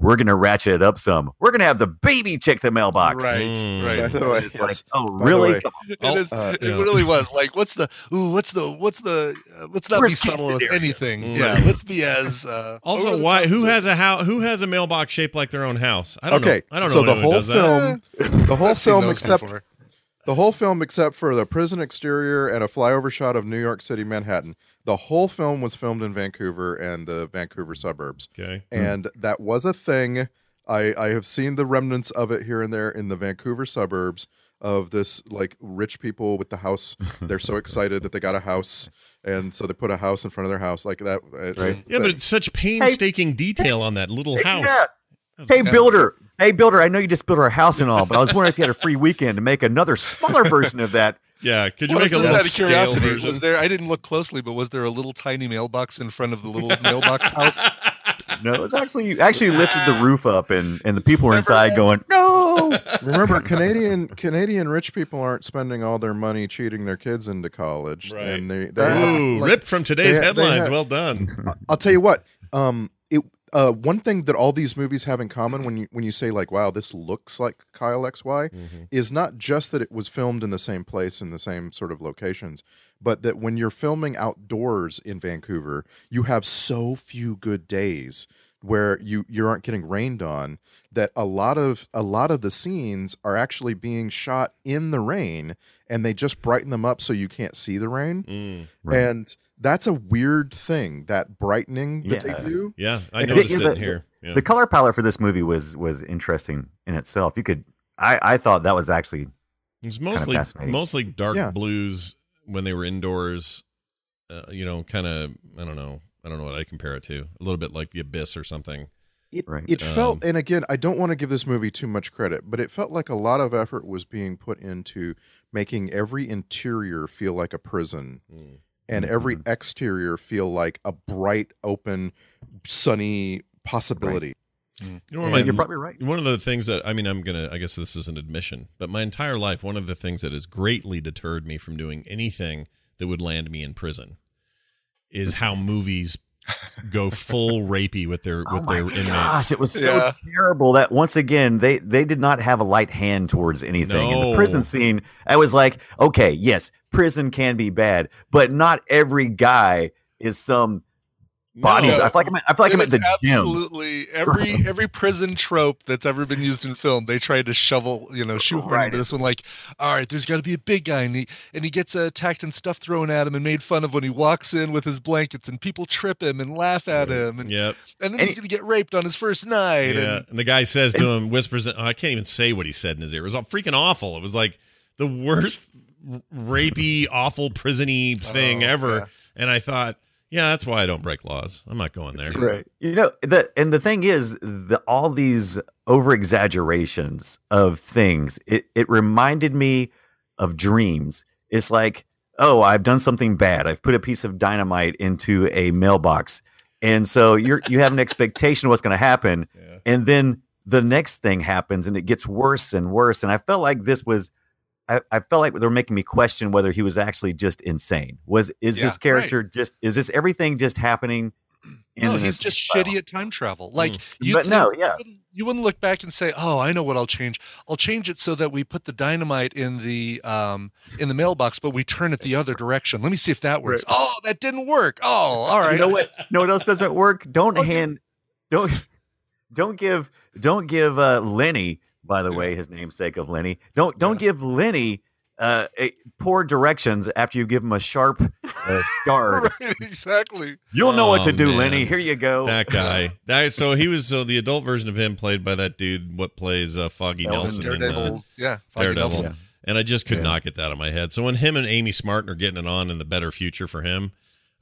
we're gonna ratchet it up some. We're gonna have the baby check the mailbox. Right, Mm. by right. the way, It's like, oh By the really? way, Come on. It, Oh, uh, it yeah. really was like, what's the ooh, what's the what's the uh, let's not be Worst case subtle with scenario. anything. Mm. Yeah, let's be as uh, also, why? Who has a house? Who has a mailbox shaped like their own house? I don't okay, know. I don't so know. the whole does that. film, [laughs] the whole film except before. the whole film except for the prison exterior and a flyover shot of New York City, Manhattan. The whole film was filmed in Vancouver and the Vancouver suburbs. Okay. and that was a thing. I I have seen the remnants of it here and there in the Vancouver suburbs of this like rich people with the house. [laughs] They're so excited that they got a house, and so they put a house in front of their house like that. uh, Right. Yeah, but it's such painstaking detail on that little house. Yeah. Hey kind of- builder, hey builder, I know you just built our house and all, but I was wondering if you had a free weekend to make another smaller version of that. Yeah, could you Well, make a just little out of scale curiosity, version? was there? I didn't look closely, but was there a little tiny mailbox in front of the little [laughs] mailbox house? no, it's actually you actually lifted the roof up, and and the people were inside going, "No." [laughs] Remember, Canadian Canadian rich people aren't spending all their money cheating their kids into college, Right. and they, they Ooh, like, ripped from today's they ha- they headlines. well done. I- I'll tell you what. Um, it uh, one thing that all these movies have in common when you when you say like, "Wow, this looks like Kyle XY," Mm-hmm. is not just that it was filmed in the same place in the same sort of locations, but that when you're filming outdoors in Vancouver, you have so few good days where you you aren't getting rained on that a lot of a lot of the scenes are actually being shot in the rain and they just brighten them up so you can't see the rain Mm. Right. and that's a weird thing that brightening that Yeah. they do Yeah, I And- noticed Yeah, it the- here. Yeah. The color palette for this movie was was interesting in itself. You could, I I thought that was actually It's mostly fascinating. mostly dark Yeah. blues when they were indoors. Uh, you know, kind of. I don't know. I don't know what I compare it to. A little bit like the abyss or something. it, Right. it felt Um, and again i don't want to give this movie too much credit but it felt like a lot of effort was being put into making every interior feel like a prison Mm. And every Mhm. exterior feel like a bright open sunny possibility You know, one of And my you're probably right. one of the things that I mean, I'm gonna. I guess this is an admission, but my entire life, one of the things that has greatly deterred me from doing anything that would land me in prison is how movies go full rapey with their [laughs] Oh with my their inmates. gosh, it was so Yeah. terrible that once again they they did not have a light hand towards anything. In the prison scene, I was like, okay, yes, prison can be bad, but not every guy is some body. No. I feel like I'm at, I feel like It I'm at is the gym. absolutely every [laughs] every prison trope that's ever been used in film. They tried to shovel, you know, shoehorn Right. into this one. Like, all right, there's got to be a big guy, and he and he gets uh, attacked and stuff thrown at him, and made fun of when he walks in with his blankets, and people trip him and laugh at him, and, Yep. and then And he's gonna get raped on his first night. Yeah, And and the guy says to him, whispers, oh, I can't even say what he said in his ear. It was all freaking awful. It was like the worst rapey, awful, prisony thing Oh, ever. yeah. And I thought, yeah, that's why I don't break laws. I'm not going there. Right. You know, the and the thing is, the all these over exaggerations of things, it, it reminded me of dreams. It's like, oh, I've done something bad. I've put a piece of dynamite into a mailbox. And so you're you have an expectation of what's gonna happen. [laughs] Yeah. And then the next thing happens and it gets worse and worse. And I felt like this was I, I felt like they were making me question whether he was actually just insane. Was is Yeah, this character just is this everything just happening? no, he's just style? shitty at time travel. Like, you But no, yeah. you wouldn't, you wouldn't look back and say, "Oh, I know what I'll change. I'll change it so that we put the dynamite in the um in the mailbox, but we turn it the other direction. Let me see if that works. Oh, that didn't work. Oh, all right. You know what? No, what else doesn't work? Don't [laughs] Okay. hand, don't, don't give, don't give uh, Lenny. By the way, [laughs] his namesake of Lenny. Don't don't give Lenny uh, a, poor directions after you give him a sharp uh, [laughs] guard. Right, exactly. You'll know what to Oh, do, man. Lenny. Here you go. That guy. That, so he [laughs] was so the adult version of him played by that dude what plays uh, Foggy Elvin Nelson in, uh, Daredevil. Yeah. Foggy Daredevil. Nelson. Yeah. And I just could Yeah. not get that out of my head. So when him and Amy Smart are getting it on in the better future for him,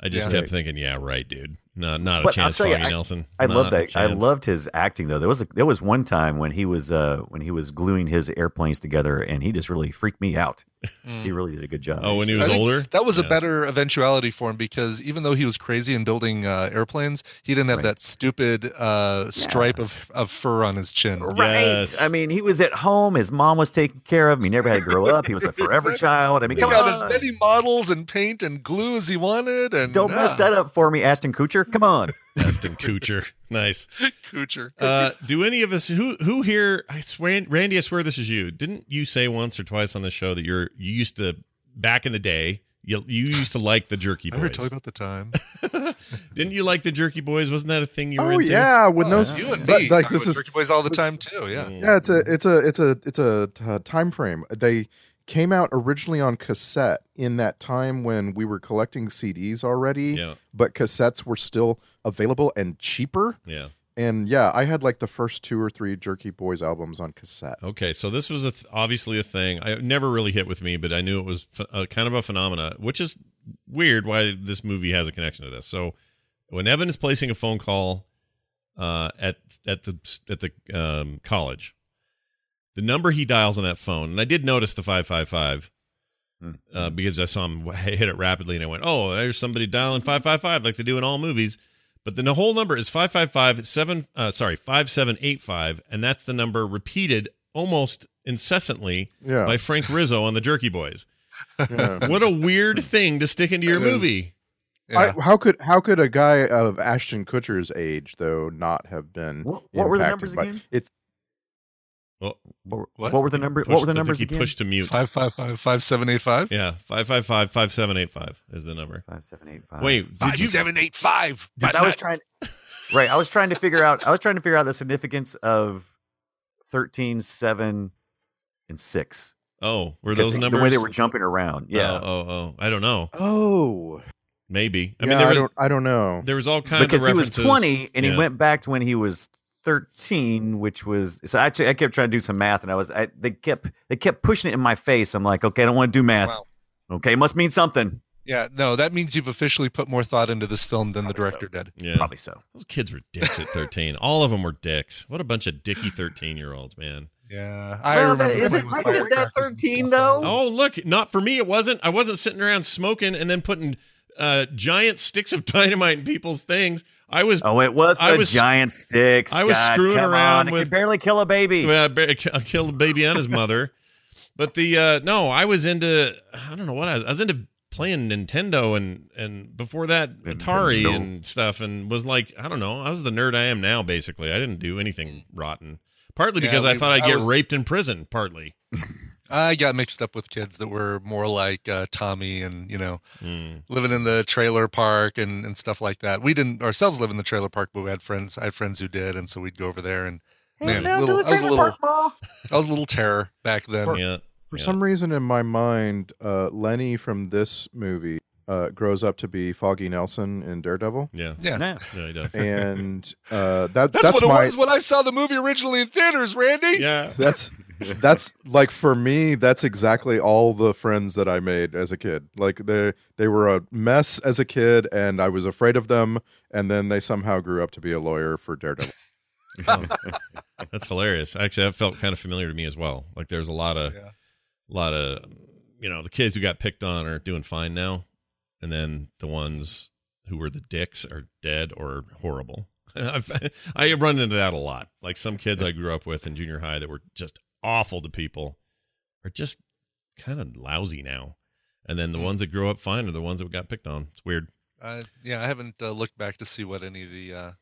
I just Yeah. kept thinking, yeah, right, dude. No, not a But I'll chance, tell you, Foggy I- Nelson. I Not love that. I loved his acting though. There was a, there was one time when he was uh when he was gluing his airplanes together, and he just really freaked me out. Mm. He really did a good job. Oh, when he was think older? That was Yeah. a better eventuality for him because even though he was crazy in building uh, airplanes, he didn't have Right. that stupid uh, stripe of, of fur on his chin. Right. Yes. I mean, he was at home. His mom was taking care of him. He never had to grow up. He was a [laughs] forever Exactly. child. I mean, He come got as many models and paint and glue as he wanted. And Don't mess that up for me, Ashton Kutcher. Come on. [laughs] Aston Kutcher. Nice. Coocher. Uh, do any of us who who here? I swear, Randy, I swear this is you. Didn't you say once or twice on the show that you're you used to back in the day? You, you used to like the Jerky I never Boys. tell you about the time. [laughs] Didn't you like the Jerky Boys? Wasn't that a thing you were oh into? yeah when those you and but, me like this about is Turkey Boys all the time too. Yeah. Mm. yeah it's a it's a it's a it's a uh, time frame they came out originally on cassette in that time when we were collecting cds already Yeah, but cassettes were still available and cheaper yeah. and yeah i had like the first two or three jerky boys albums on cassette Okay, so this was a th- obviously a thing. I never really hit with me, but I knew it was ph- a, kind of a phenomena, which is weird. Why this movie has a connection to this? So when Evan is placing a phone call uh, at at the at the um, college, the number he dials on that phone, and I did notice the five five five. Hmm. Uh, because I saw him [laughs] hit it rapidly, and I went, "Oh, there's somebody dialing five five five like they do in all movies." But then the whole number is 555 7 uh, sorry, 5785 and that's the number repeated almost incessantly Yeah. by Frank Rizzo on the Jerky Boys. yeah. What a weird thing to stick into your movie. Yeah. I, how could how could a guy of Ashton Kutcher's age though not have been What, what were the impacted numbers by- again? It's Well, What, were- What? what were the numbers? pushed, What were the I think numbers he again? pushed to mute. Five five five five seven eight five. Yeah, 555 5785 is the number. Five, seven, eight, five. Wait, did Five you seven eight five. Because I was trying. Right, I was trying to figure out. I was trying to figure out the significance of 13, 7, and six. Oh, were 'Cause those the- numbers the way they were jumping around? Yeah, Oh, oh, oh. I don't know. oh Maybe. I I mean there I was don't I don't know. there was all kinds because of references. he was twenty and Yeah. he went back to when he was thirteen, which was so. Actually, I kept trying to do some math, and I was I, they kept they kept pushing it in my face. I'm like, okay, I don't want to do math. Wow. Okay, it must mean something. Yeah, no, that means you've officially put more thought into this film than the Probably so. director did. Yeah. Probably so. Those kids were dicks at 13. All of them were dicks. What a bunch of dicky 13-year-olds, man. Yeah, I Well, remember. is it playing with rated at firecrackers 13 though? Oh, look, not for me it wasn't. I wasn't sitting around smoking and then putting uh, giant sticks of dynamite in people's things. I was Oh, it was the I was- giant sticks. I was God, screwing around on, with- barely kill a baby. Well, I killed the baby and his mother. [laughs] But the uh no, I was into I don't know what I was. I was into playing Nintendo and and before that Atari Nintendo. and stuff and was like I don't know. I was the nerd I am now. Basically, I didn't do anything rotten. Partly Yeah, because I thought I'd I get was- raped in prison. Partly. [laughs] I got mixed up with kids that were more like uh, Tommy and you know Mm. living in the trailer park and, and stuff like that. We didn't ourselves live in the trailer park, but we had friends. I had friends who did, and so we'd go over there. And man, little, I was a little, I was a little terror back then. Yeah. For Yeah. some reason in my mind, uh, Lenny from this movie uh, grows up to be Foggy Nelson in Daredevil, Yeah. Yeah, Yeah. Yeah, he does. and uh, [laughs] that that's, that's, what it was when I saw the movie originally in theaters. Randy. yeah. that's [laughs] that's like for me that's exactly all the friends that i made as a kid like they they were a mess as a kid and i was afraid of them and then they somehow grew up to be a lawyer for daredevil [laughs] That's hilarious. Actually, that felt kind of familiar to me as well. Like there's a lot of, Yeah. lot of, you know, the kids who got picked on are doing fine now, and then the ones who were the dicks are dead or horrible. [laughs] I've, I run into that a lot. Like some kids I grew up with in junior high that were just awful to people are just kind of lousy now, and then the Mm. ones that grow up fine are the ones that got picked on. It's weird. Uh, yeah, I haven't uh, looked back to see what any of the uh,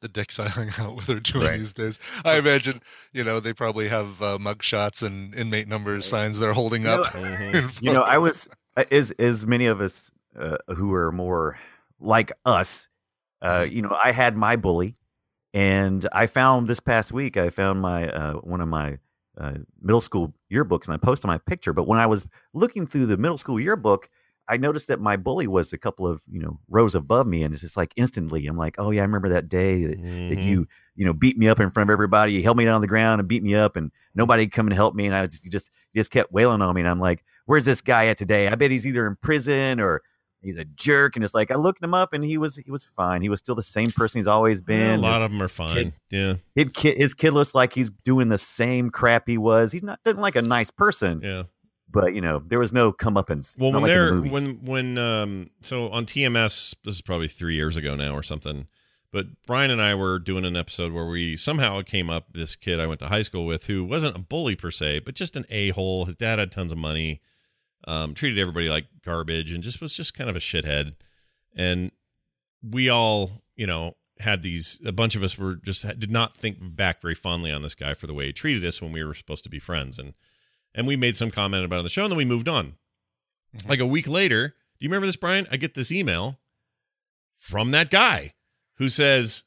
the dicks [laughs] I hung out with are doing Right. these days. I imagine, you know, they probably have uh, mug shots and inmate numbers signs they're holding You know- up. [laughs] in you know, I was uh, as as many of us uh, who are more like us. Uh, Mm-hmm. you know, I had my bully, and I found this past week. I found my uh, one of my uh, middle school yearbooks, and I posted my picture. But when I was looking through the middle school yearbook, I noticed that my bully was a couple of you know rows above me, and it's just like instantly, I'm like, oh yeah, I remember that day that, that Mhm. you you know beat me up in front of everybody. You held me down on the ground and beat me up, and nobody come and help me. And I was just just just kept wailing on me. And I'm like, where's this guy at today? I bet he's either in prison or he's a jerk. And it's like I looked him up, and he was he was fine. He was still the same person he's always Yeah, been. a lot His- of them are fine. Yeah, his kid, his kid looks like he's doing the same crap he was. He's not doesn't like a nice person, yeah. but you know there was no comeuppance. Well, when like they're movies. when when um so on TMS, this is probably three years ago now or something. But Brian and I were doing an episode where we somehow came up this kid I went to high school with who wasn't a bully per se, but just an a hole. His dad had tons of money, um, treated everybody like garbage, and just was just kind of a shithead. And we all, you know, had these. A bunch of us were just did not think back very fondly on this guy for the way he treated us when we were supposed to be friends, and and we made some comment about it on the show, and then we moved on. Mhm. Like a week later, do you remember this, Brian? I get this email from that guy who says,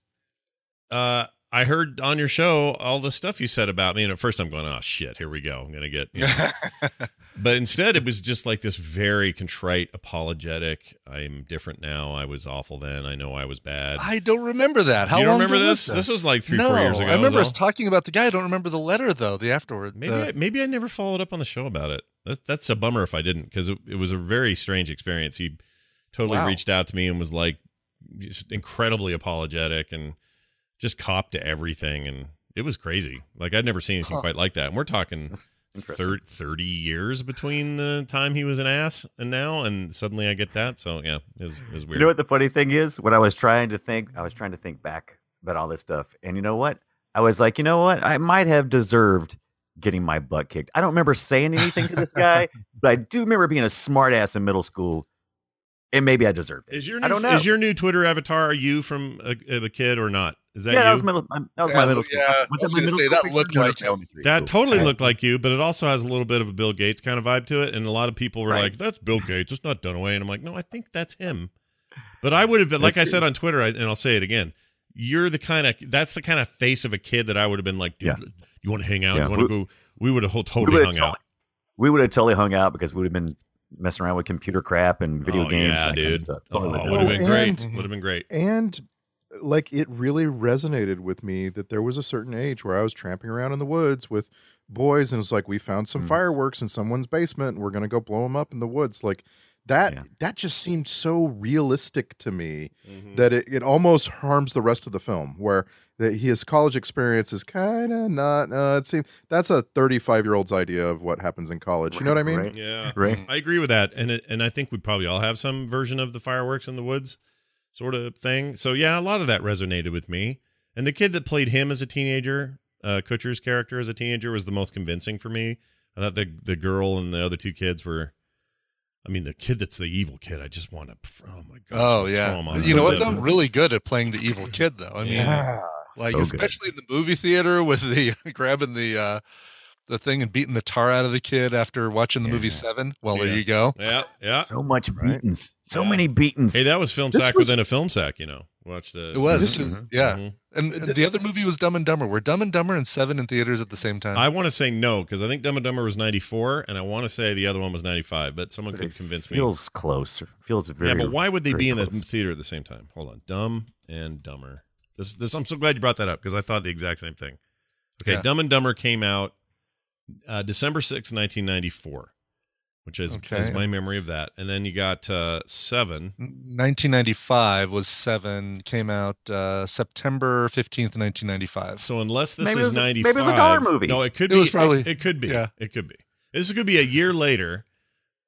uh, I heard on your show all the stuff you said about me. And at first I'm going, oh shit, here we go. I'm gonna get you know. [laughs] but instead it was just like this very contrite, apologetic. I'm different now. I was awful then. I know I was bad. I don't remember that. How you don't long remember ago this? This was like three, no, four years ago. I remember us talking about the guy. I don't remember the letter though. The afterward. Maybe the- I, maybe I never followed up on the show about it. That's that's a bummer if I didn't because it, it was a very strange experience. He totally Wow. reached out to me and was like just incredibly apologetic and just copped to everything and it was crazy. Like I'd never seen anything Huh. quite like that. And we're talking Interesting. thir- 30 years between the time he was an ass and now, and suddenly I get that. So yeah, it was, it was weird. You know what the funny thing is? When I was trying to think, I was trying to think back about all this stuff, and you know what? I was like, you know what? I might have deserved getting my butt kicked. I don't remember saying anything to this guy, [laughs] but I do remember being a smart ass in middle school, and maybe I deserved it. Is your I new, don't know. is your new Twitter avatar you from a, a kid or not? Is that yeah, you? that was middle. um, That was my Yeah, middle school. yeah, Was was that my middle say, school that looked like that's elementary that school. totally looked like you, but it also has a little bit of a Bill Gates kind of vibe to it. And a lot of people were Right. like, "That's Bill Gates. It's not Dunaway." And I'm like, "No, I think that's him." But I would have been, like I said on Twitter, I, and I'll say it again. You're the kind of that's the kind of face of a kid that I would have been like, "Dude, Yeah. you want to hang out? Yeah, You want to go?" We would have totally hung totally- out. We would have totally hung out because we would have been messing around with computer crap and video oh, games. Yeah, and that dude. Kind of stuff. Oh, Totally would would've been. been great. and- Would have been great. And like it really resonated with me that there was a certain age where I was tramping around in the woods with boys and it's like we found some Mm. fireworks in someone's basement and we're going to go blow them up in the woods like that Yeah. that just seemed so realistic to me Mhm. that it, it almost harms the rest of the film where that his college experience is kind of not uh, it seems that's a 35 year old's idea of what happens in college you know what i mean Right. Yeah, Right. I agree with that, and it, and I think we probably all have some version of the fireworks in the woods sort of thing. So yeah, a lot of that resonated with me. And the kid that played him as a teenager, uh, Kutcher's character as a teenager, was the most convincing for me. I thought the the girl and the other two kids were. I mean, the kid that's the evil kid. I just want to. Oh my gosh! Oh yeah. throw him on You know what? something. though? really good at playing the evil kid though. I mean, Yeah. Like So good. especially in the movie theater [laughs] with the grabbing the uh the thing and beating the tar out of the kid after watching the movie Seven. Well, Yeah. there you go. Yeah, yeah. So much Right. beatings. So Yeah. many beatings. Hey, that was film This sack was- within a film sack. You know, watch the. It was. This This is- is, yeah. Mhm. And, and the other movie was Dumb and Dumber. Were Dumb and Dumber and Seven in theaters at the same time? I want to say no because I think Dumb and Dumber was ninety four, and I want to say the other one was ninety five. But someone But could it convince me. Feels close. Feels very. yeah, but why would they very be in the theater at the same time? Hold on, Dumb and Dumber. This, this. I'm so glad you brought that up because I thought the exact same thing. Okay, Yeah. Dumb and Dumber came out uh, December sixth, nineteen ninety four, which is, Okay. is my memory of that. And then you got uh, Seven. 1995 was Seven. Came out uh, September 15th, 1995. So unless this Maybe it is was a- maybe five, it was a dollar movie. No, it could It be. was probably- It, it could be. yeah. it could be. This could be a year later,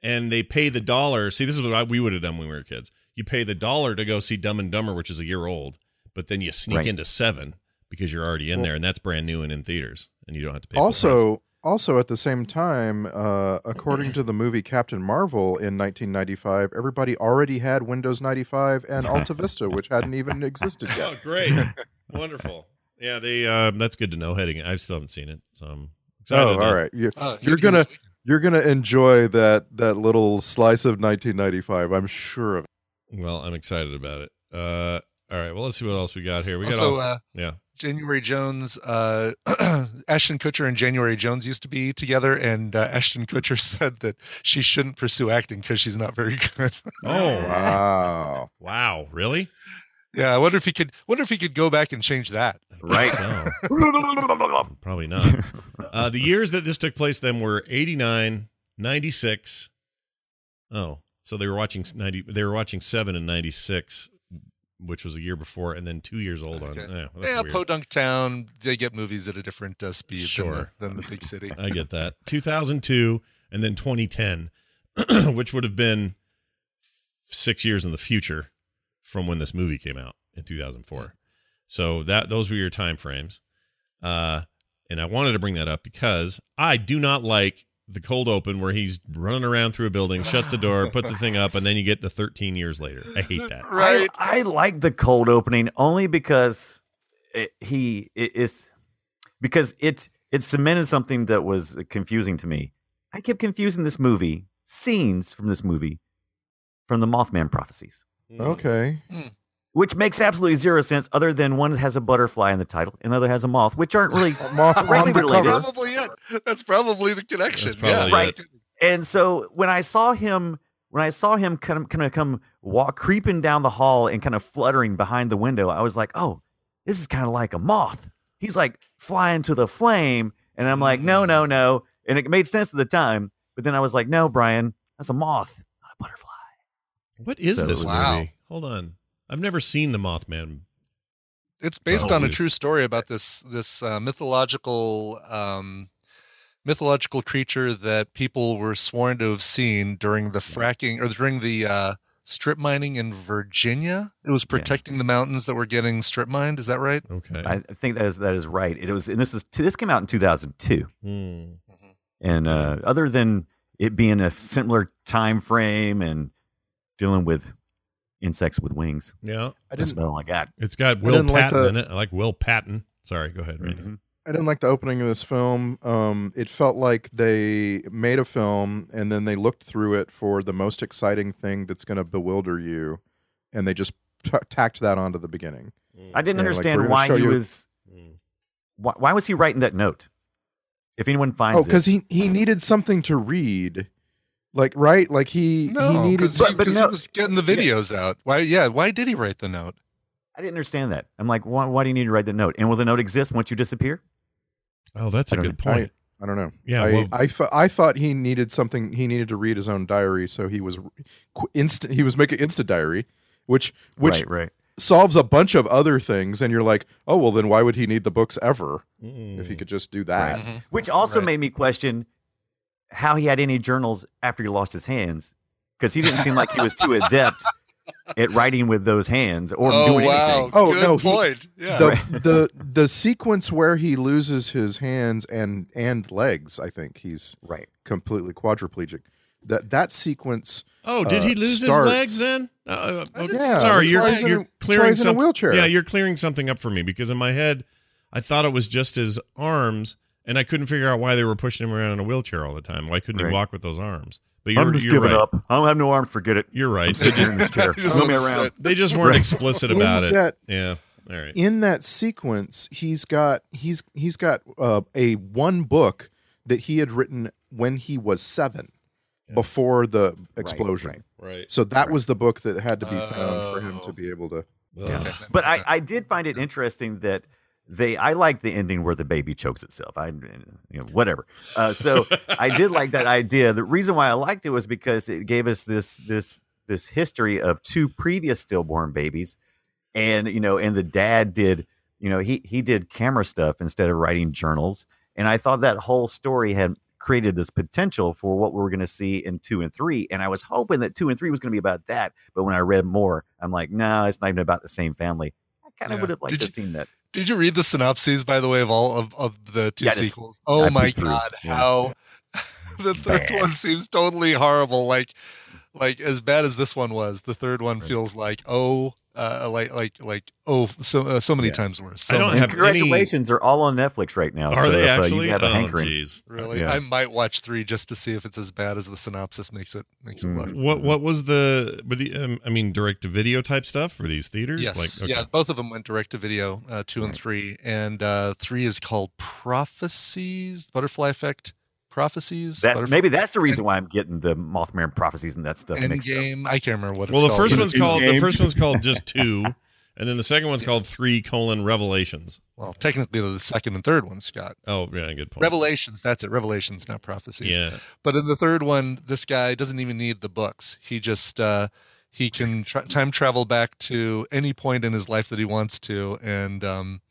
and they pay the dollar. See, this is what I, we would have done when we were kids. You pay the dollar to go see Dumb and Dumber, which is a year old, but then you sneak Right. into Seven because you're already in Well- there, and that's brand new and in theaters, and you don't have to pay. full price. also also at the same time uh, according to the movie captain marvel in 1995 everybody already had windows 95 and [laughs] alta vista which hadn't even existed yet. oh, great, [laughs] wonderful. Yeah, they. Uh, that's good to know. Heading, I still haven't seen it, so I'm excited. oh to- all right you, Oh, You're gonna- you're gonna enjoy that that little slice of 1995 i'm sure of it Well, I'm excited about it. Uh, all right. Well, let's see what else we got here. We got also, all, uh, yeah. January Jones, uh, [clears throat] Ashton Kutcher and January Jones used to be together, and uh, Ashton Kutcher [laughs] said that she shouldn't pursue acting because she's not very [laughs] good. Oh, wow wow! Really? yeah, I wonder if he could. Wonder if he could go back and change that. Right. No, [laughs] probably not. Uh, the years that this took place then were 89, 96. Oh, so they were watching 90 they were watching 7 and 96, which was a year before and then 2 years old on. Yeah, yeah, weird. Podunk Town, they get movies at a different uh, speed Sure. than, the, than the big city. [laughs] I get that. 2002 and then 2010, [clears throat] which would have been 6 years in the future from when this movie came out in 2004. So that those were your time frames. Uh and I wanted to bring that up because I do not like the cold open where he's running around through a building, shuts the door, puts the thing up, and then you get the 13 years later. I hate that. [laughs] Right. I, I like the cold opening only because it, he it is because it it cemented something that was confusing to me. I kept confusing this movie scenes from this movie from the Mothman prophecies, okay hmm. Which makes absolutely zero sense. Other than one has a butterfly in the title, and the other has a moth, which aren't really [laughs] moth Directly on related. cover. Probably it. That's probably the connection. That's probably yeah, it. Right. and so when I saw him, when I saw him kind of kind of come walk creeping down the hall and kind of fluttering behind the window, I was like, oh, this is kind of like a moth. He's like flying to the flame, and I'm like, no, no, no, and it made sense at the time, but then I was like, no, Brian, that's a moth, not a butterfly. What is So- this Wow. movie? Hold on. I've never seen the Mothman. It's based Oh, on a true story about this this uh, mythological um, mythological creature that people were sworn to have seen during the fracking or during the uh, strip mining in Virginia. It was protecting the mountains that were getting strip mined. Is that right? Okay. I I think that is that is right. It was, and this is this came out in 2002. Hmm. And uh, other than it being a similar time frame and dealing with insects with wings, Yeah. I I didn't. smell like that. It's got Will didn't like Patton the- in it. I like Will Patton. Sorry, go ahead, Randy. Mhm. I didn't like the opening of this film. Um, it felt like they made a film and then they looked through it for the most exciting thing that's going to bewilder you, and they just t- tacked that onto the beginning. I didn't Yeah, like, understand we're why he you- was. Mm. Why, why was he writing that note? If anyone finds Oh, it, because he he needed something to read, like right, like he he needed. because But- but he no- was getting the videos out. Why? Yeah. Why did he write the note? I didn't understand that. I'm like, why, why do you need to write the note? And will the note exist once you disappear? Oh, that's I a good know. point. I don't know. Yeah, I well- I, th- I thought he needed something. He needed to read his own diary, so he was instant. He was making instant diary, which which right, right. solves a bunch of other things. And you're like, oh well, then why would he need the books ever if he Mm. could just do that? Mhm. Which also Right. made me question how he had any journals after he lost his hands, because he didn't seem like he was too adept at writing with those hands or Oh doing wow! anything. Oh, Good no, he- point. yeah. The the the sequence where he loses his hands and and legs, I think he's Right. completely quadriplegic. That that sequence. Oh, did uh, he lose starts- his legs then? Uh, uh, I oh, Yeah, sorry, you're why he's in you're that's clearing he's in a wheelchair. Yeah, you're clearing something up for me because in my head, I thought it was just his arms, and I couldn't figure out why they were pushing him around in a wheelchair all the time. Why couldn't Right. he walk with those arms? But you're, I'm just you're giving right. up. I don't have no arms. Forget it. You're right. They just here in this chair. [laughs] He just me around. they just weren't Right. explicit In about it. that- Yeah. All right. in that sequence he's got he's he's got uh, a one book that he had written when he was seven Yeah. before the explosion right. Right. so that was the book that had to be found for him Oh. to be able to Yeah. But I, I did find it interesting that they I like the ending where the baby chokes itself. I you know whatever. Uh, so I did like that [laughs] idea. The reason why I liked it was because it gave us this this this history of two previous stillborn babies, and you know, and the dad did you know he he did camera stuff instead of writing journals, and I thought that whole story had created this potential for what we were going to see in two and three, and I was hoping that two and three was going to be about that, but when I read more, I'm like, no, it's not even about the same family. I kind of Yeah. would have liked Did to you- seen that. Did you read the synopses, by the way, of all of, of the two Yeah, I just- sequels? Oh I my through, god, yeah. how [laughs] the third Bad. one seems totally horrible. Like, like as bad as this one was, the third one Right. feels like oh, uh, like like like oh, so uh, so many Yeah. times worse. I don't have And any- congratulations, they're all on Netflix right now. Are so they if, uh, actually? you have a oh, hankering. jeez. really. Yeah. I might watch three just to see if it's as bad as the synopsis makes it makes it Mm. look. What what was the with the um, I mean direct to video type stuff for these theaters? Yes, Like okay. yeah, both of them went direct to video, uh, two and three, and uh, three is called Prophecies, Butterfly Effect, Prophecies, That, Butterf- maybe that's the reason why I'm getting the Mothman prophecies and that stuff mixed up. Endgame. I can't remember what it's Well, the called. first one's the called the first one's called just [laughs] two, and then the second one's called three colon revelations. Well, technically, the second and third one, Scott. Oh yeah, good point. Revelations. That's it. Revelations, not prophecies. Yeah. But in the third one, this guy doesn't even need the books. He just uh, he can tra- time travel back to any point in his life that he wants to, and um,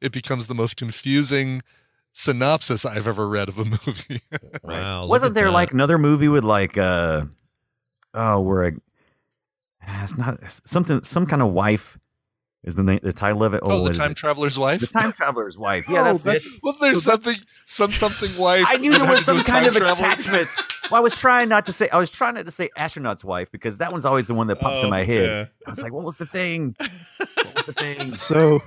it becomes the most confusing synopsis I've ever read of a [laughs] movie. [laughs] Wow. Wasn't there that. like another movie with like uh oh where a it's not something some kind of wife is the name the title of it? oh, what the is time it? traveler's wife. the time traveler's [laughs] wife. Yeah, Oh, that's, that's- it. Wasn't there something, some something wife? I knew there was some kind of travel? attachment. Well, I was trying not to say. I was trying not to say astronaut's wife because that one's always the one that pops in Oh, my head. yeah. I was like, what was the thing? What was the thing? so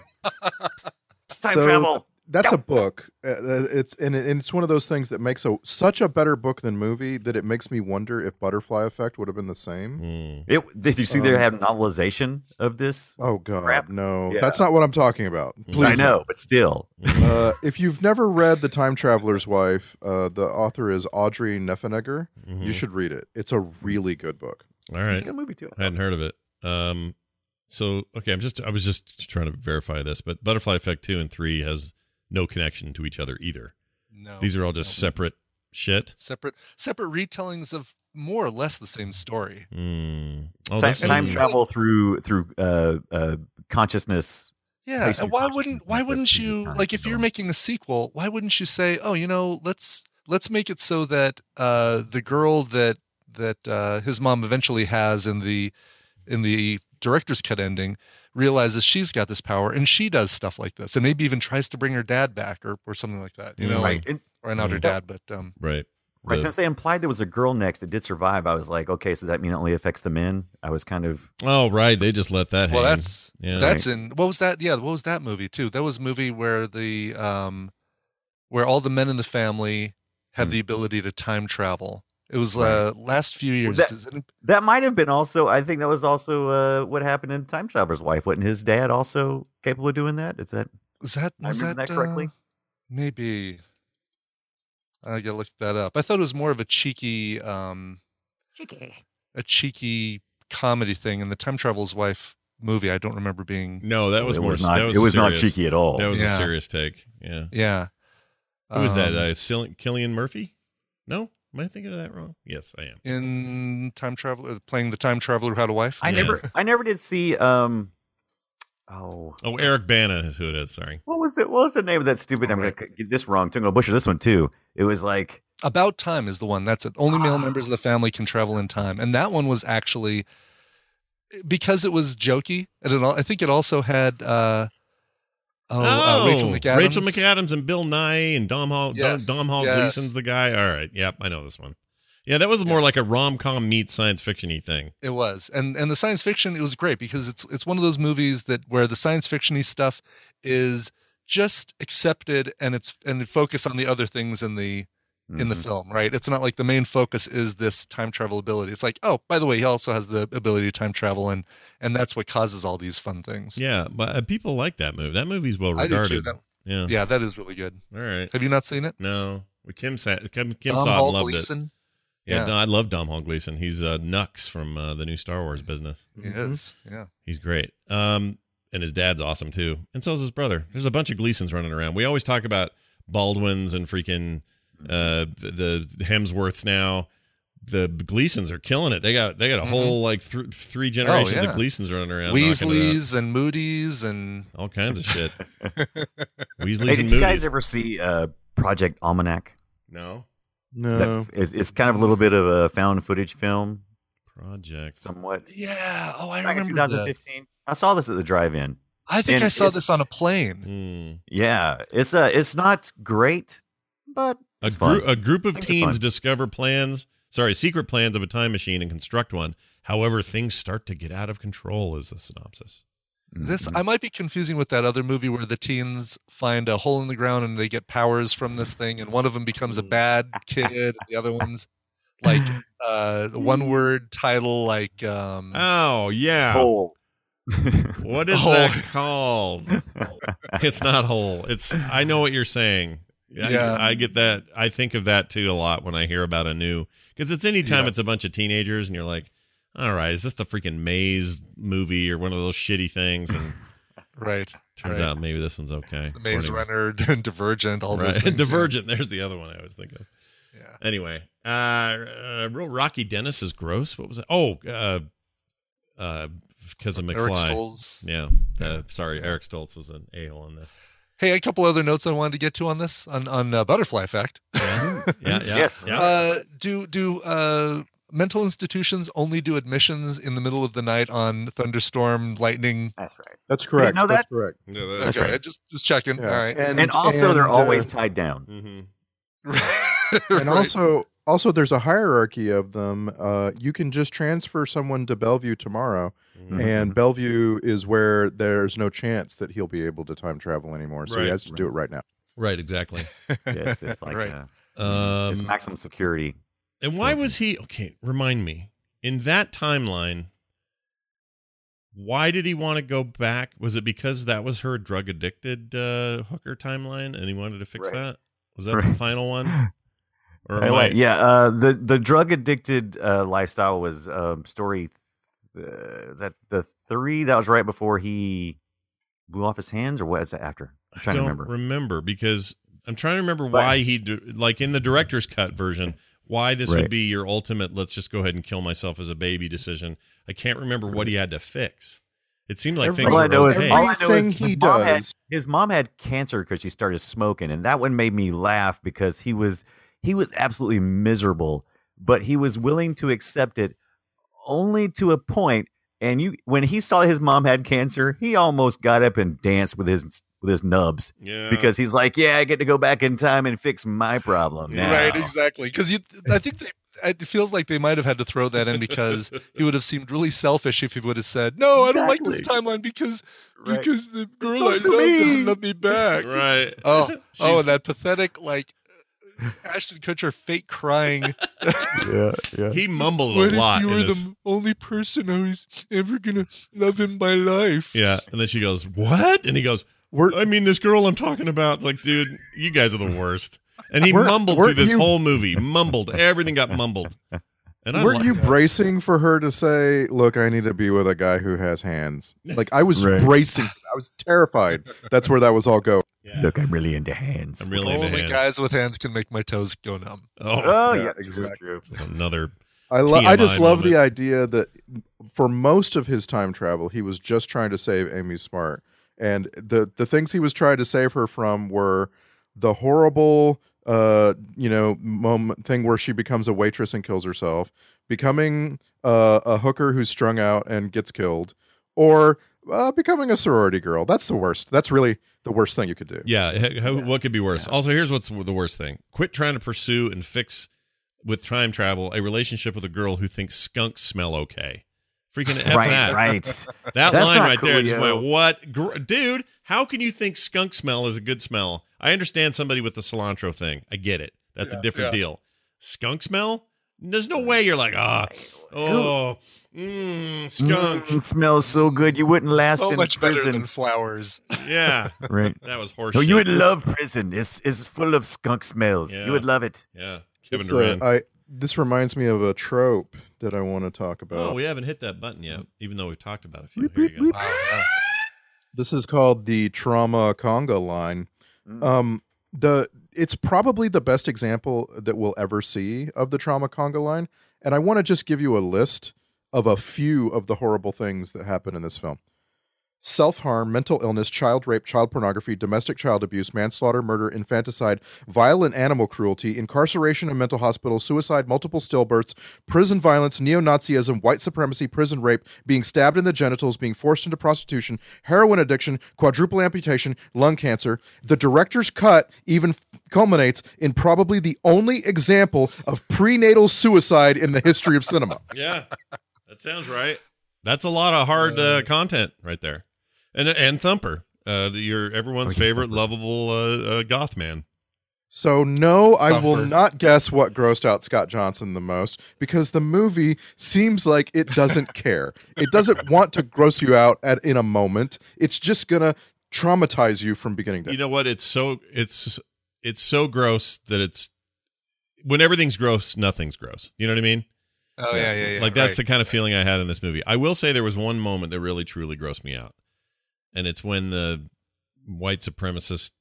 Time So- travel. That's a book uh, uh, it's and, it- and it's one of those things that makes a such a better book than movie that it makes me wonder if butterfly effect would have been the same Hmm. It, did you see they Um, have novelization of this? oh god Crap. no Yeah. that's not what i'm talking about please I know, but still. [laughs] uh, if you've never read The Time Traveler's Wife, uh, the author is Audrey Niffenegger. Mhm. You should read it. It's a really good book. All right, It's right. a good movie too. I hadn't heard of it. Um, so okay, I'm just I was just trying to verify this, but Butterfly Effect two and three has no connection to each other either. No, These are all just no. separate shit. separate separate retellings of more or less the same story. Hmm. Oh, time, time travel through through uh, uh, consciousness. Yeah, and why consciousness wouldn't why wouldn't you like if you're making a sequel? Why wouldn't you say, oh, you know, let's let's make it so that uh, the girl that that uh, his mom eventually has in the in the director's cut ending realizes she's got this power and she does stuff like this and maybe even tries to bring her dad back or, or something like that you know right. And, or not her dad but um Right. right. Since they implied there was a girl next that did survive, I was like, okay, so that mean it only affects the men? I was kind of oh, right. They just let that well hang. that's Yeah. that's in what was that yeah what was that movie too that was a movie where the um where all the men in the family have Hmm. the ability to time travel it was Right. uh last few years that- Does any- that might have been also. I think that was also uh, what happened in Time Traveler's Wife. Wasn't his dad also capable of doing that? Is that was that I was that, that correctly? uh, maybe i gotta look that up i thought it was more of a cheeky um a cheeky comedy thing in the time Traveler's wife movie i don't remember being no, that was it more. was not. that was it was not cheeky at all. That was a serious take. Yeah. yeah Who was that? Um, Uh, Sil- Cillian Murphy? No, am I thinking of that wrong? Yes, I am. in time traveler playing the time traveler who had a wife I Yeah. never. I never did see. Um. Oh, Oh, Eric Bana is who it is. Sorry. what was the what was the name of that stupid? I'm gonna get this wrong. Tungo Bush. This one too. It was like About Time is the one. That's it. Only male members of the family can travel in time, and that one was actually because it was jokey. And it, al- I think it also had uh, oh, uh, Rachel McAdams. Rachel McAdams and Bill Nighy and Domhnall. Yes, Dom, Domhnall yes. Gleason's the guy. All right. Yep, I know this one. Yeah, that was more like a rom com meets science fiction-y thing. It was, and and the science fiction it was great because it's it's one of those movies that where the science fictiony stuff is just accepted and it's and it focus on the other things in the in the mhm. film, right? It's not like the main focus is this time travel ability. It's like, oh, by the way, he also has the ability to time travel, and and that's what causes all these fun things. Yeah, but uh, people like that movie. That movie's well I do too. regarded. That, Yeah. yeah, that is really good. All right. Have you not seen it? No, Well, Kim sa- Kim, Kim Dom saw it Hall and loved it. Yeah, Yeah. no, I love Domhnall Gleason. He's uh, Hux from uh, the new Star Wars business. He is. Yeah. He's great. Um, and his dad's awesome too, and so is his brother. There's a bunch of Gleasons running around. We always talk about Baldwins and freaking uh, the, the Hemsworths now. The Gleasons are killing it. They got they got a Mhm. whole like th- three generations yeah. of Gleasons running around, knocking it. Weasleys and Moody's and all kinds of shit. [laughs] Weasleys Hey, Weasleys did and you guys ever see uh, Project Almanac? no No. That is, it's kind of a little bit of a found footage film, project. somewhat. yeah. Oh, I Back in remember that. 2015. I saw this at the drive-in. I think And I saw this on a plane. Hmm. Yeah, it's uh, it's not great, but A, it's fun. group a group of Things teens discover plans, sorry, secret plans of a time machine and construct one. However, things start to get out of control. Is the synopsis? This Mhm. I might be confusing with that other movie where the teens find a hole in the ground and they get powers from this thing, and one of them becomes a bad kid, the other one's like [laughs] uh one word title like um Oh yeah. Hole. What is [laughs] Hole. that called? it's not hole. It's. I know what you're saying. I- Yeah. I, get that. I think of that too a lot when I hear about a new because it's anytime Yeah. it's a bunch of teenagers and you're like, all right, is this the freaking Maze movie or one of those shitty things? And [laughs] right turns right. out maybe this one's okay. the Maze According- Runner [laughs] and Divergent, all those Right. [laughs] yeah. Divergent. There's the other one I always think of. Yeah. Anyway, uh, uh real Rocky Dennis is gross. What was it? Oh, uh, uh, because of Eric McFly. Stoltz. Yeah. Uh, sorry, Eric Stoltz was an a hole in this. Hey, a couple other notes I wanted to get to on this on on uh, Butterfly Effect. Yeah, yeah, [laughs] Yes. yeah. Uh, do do uh, mental institutions only do admissions in the middle of the night on thunderstorm, lightning? That's right. That's correct. know That's that? correct. Yeah, that- That's okay, right. just just checking. Yeah. All right. And, also, they're and, always uh, tied down. Mm-hmm. [laughs] and also also there's a hierarchy of them. Uh, you can just transfer someone to Bellevue tomorrow, Mhm. and Bellevue is where there's no chance that he'll be able to time travel anymore. So Right. he has to do it right now. Right, exactly. yes, it's [laughs] like Right. uh, it's Um, maximum security. and why was he okay? Remind me. In that timeline, why did he want to go back? Was it because that was her drug addicted uh, hooker timeline, and he wanted to fix Right. that? Was [laughs] that the final one? [laughs] Or am Anyway, I- yeah, uh, the the drug addicted uh, lifestyle was um, story. Uh, is that the three? That was right before he blew off his hands, or what is that after? I'm trying to don't remember. because I'm trying to remember But- why he d- like in the director's cut version why this would be your ultimate let's just go ahead and kill myself as a baby decision. I can't remember what he had to fix. It seemed like things all were I know is all I know is he his mom had- does- his mom had cancer because she started smoking, and that one made me laugh because he was he was absolutely miserable, but he was willing to accept it only to a point. And you, when he saw his mom had cancer, he almost got up and danced with his with his nubs Yeah. because he's like, "Yeah, I get to go back in time and fix my problem." [laughs] Now. Right, exactly. Because you, I think they. It feels like they might have had to throw that in because he would have seemed really selfish if he would have said, "No, I don't like this timeline because Right. because the girl I love doesn't love me back." right. Oh, [laughs] oh, and that pathetic like Ashton Kutcher fake crying. [laughs] yeah, yeah. he mumbles what a lot. if you in were the only person I was ever gonna love in my life? Yeah, and then she goes, "What?" And he goes, We're- "I mean, this girl I'm talking about." It's like, dude, you guys are the worst. And he Weren't- mumbled through weren't this you- whole movie. Mumbled. Everything got mumbled. And I Weren't like you bracing for her to say, "Look, I need to be with a guy who has hands"? Like I was Right. bracing. I was terrified. That's where that was all going. Look, I'm really into hands. I'm really into Only hands. guys with hands can make my toes go numb. Oh, Oh Yeah, yeah, this exactly. true. another. I lo- I just love moment. the idea that for most of his time travel, he was just trying to save Amy Smart, and the the things he was trying to save her from were the horrible, uh, you know, moment thing where she becomes a waitress and kills herself, becoming uh, a hooker who's strung out and gets killed, or uh, becoming a sorority girl. That's the worst. That's really the worst thing you could do. Yeah, h- how, what could be worse? Also, here's what's the worst thing: quit trying to pursue and fix with time travel a relationship with a girl who thinks skunks smell okay. Freaking f right, that. right. [laughs] That That's line not right there just went, what? Gr- Dude, how can you think skunk smell is a good smell? I understand somebody with the cilantro thing. I get it. That's a different yeah. deal. Skunk smell? There's no way you're like, ah, oh, mmm, skunk. Mm, smells so good. You wouldn't last So in much better prison. than flowers. [laughs] Yeah, right. that was horseshit. No, you would love prison. It's it's full of skunk smells. Yeah. You would love it. Yeah, Kevin This, uh, Durand. I this reminds me of a trope that I want to talk about. oh, we haven't hit that button yet, even though we've talked about a few. Here you go. Wow, yeah. This is called the trauma conga line. Mm. Um, the it's probably the best example that we'll ever see of the trauma conga line, and I want to just give you a list of a few of the horrible things that happen in this film. Self harm, mental illness, child rape, child pornography, domestic child abuse, manslaughter, murder, infanticide, violent animal cruelty, incarceration in mental hospitals, suicide, multiple stillbirths, prison violence, neo Nazism, white supremacy, prison rape, being stabbed in the genitals, being forced into prostitution, heroin addiction, quadruple amputation, lung cancer. The director's cut even culminates in probably the only example of prenatal suicide in the history of cinema. [laughs] Yeah, that sounds right. That's a lot of hard uh, content right there, and and Thumper, uh, your everyone's favorite Thumper. lovable uh, uh, goth man. So no, I will not guess what grossed out Scott Johnson the most because the movie seems like it doesn't [laughs] care. It doesn't want to gross you out at in a moment. It's just gonna traumatize you from beginning to end. You know what? It's so it's it's so gross that it's when everything's gross, nothing's gross. You know what I mean? Oh yeah, yeah, yeah. like that's right. the kind of feeling I had in this movie. I will say there was one moment that really truly grossed me out, and it's when the white supremacist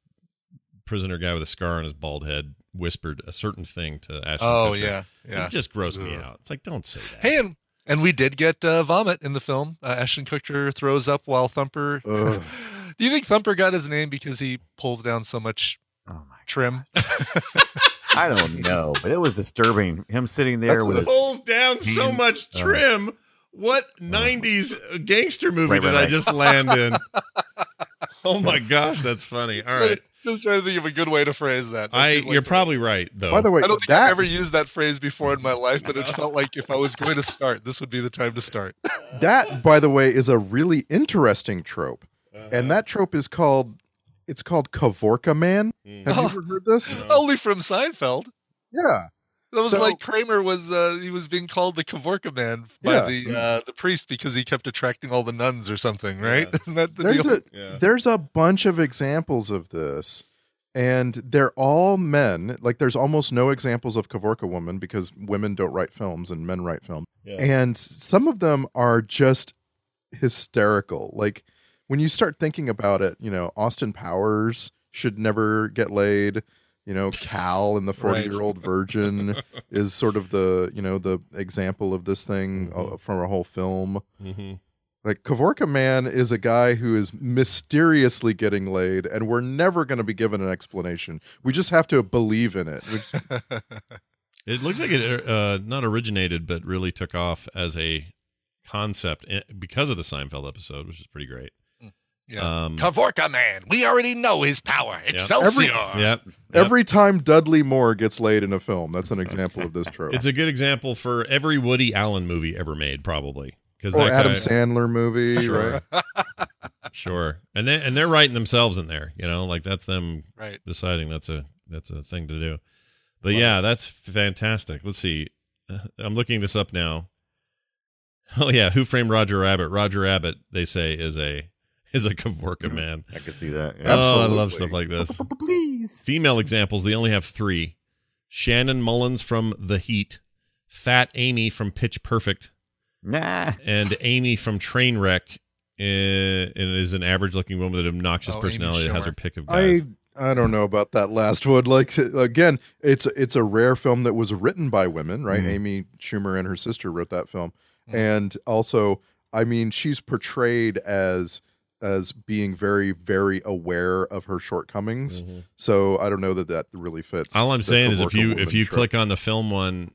prisoner guy with a scar on his bald head whispered a certain thing to Ashton Oh Kutcher. yeah, yeah. It just grossed me out. It's like don't say that. Hey, and and we did get uh, vomit in the film. Uh, Ashton Kutcher throws up while Thumper. [laughs] Do you think Thumper got his name because he pulls down so much Oh my! trim? I don't know, but it was disturbing. Him sitting there That's with a- his pulls down so hand- much uh, trim. what [laughs] '90s gangster movie Right, right, did I just land in? [laughs] oh my gosh, that's funny. All right, Just trying to think of a good way to phrase that. That I like you're the- probably right though. By the way, I don't think that I've ever used that phrase before in my life, but it [laughs] felt like if I was going to start, this would be the time to start. that by the way is a really interesting trope, Uh-huh. and that trope is called it's called Kavorka Man. Mm. Have Oh. you ever heard this? [laughs] Only from Seinfeld. Yeah. That was So- like Kramer was uh, he was being called the Kavorka man by Yeah. the uh, the priest because he kept attracting all the nuns or something, right? Yeah. [laughs] Isn't that the There's deal? a Yeah. there's a bunch of examples of this and they're all men like there's almost no examples of kavorka women because women don't write films and men write film Yeah. and some of them are just hysterical like when you start thinking about it you know austin powers should never get laid you know cal and the forty-year-old virgin [laughs] is sort of the you know the example of this thing uh, Mhm. from a whole film Mhm. Like Kavorka Man is a guy who is mysteriously getting laid, and we're never going to be given an explanation. We just have to believe in it. Which, [laughs] It looks like it uh, not originated, but really took off as a concept eh, because of the Seinfeld episode, which is pretty great. Yeah. Um, Kavorka man, we already know his power. Excelsior. Yep. yep. every time Dudley Moore gets laid in a film, that's an example of this trope. It's a good example for every Woody Allen movie ever made, probably. Because or that Adam guy, Sandler movie, Sure. right? sure, and they and they're writing themselves in there. You know, like that's them Right. deciding that's a that's a thing to do. But yeah, that's fantastic. Let's see. Uh, I'm looking this up now. Oh yeah, Who Framed Roger Rabbit? Roger Rabbit, they say, is a is a Kavorka man. I can see that. Oh, I love stuff like this. [laughs] Please. Female examples, they only have three. Shannon Mullins from The Heat, Fat Amy from Pitch Perfect, Nah. and Amy from Trainwreck uh, and is an average looking woman with an obnoxious Oh, personality that has her pick of guys. I I don't know about that last one. Like again, it's it's a rare film that was written by women, right? Mhm. Amy Schumer and her sister wrote that film, Mhm. and also, I mean, she's portrayed as as being very very aware of her shortcomings. Mhm. So I don't know that that really fits. All I'm saying is if you if you trope. click on the film one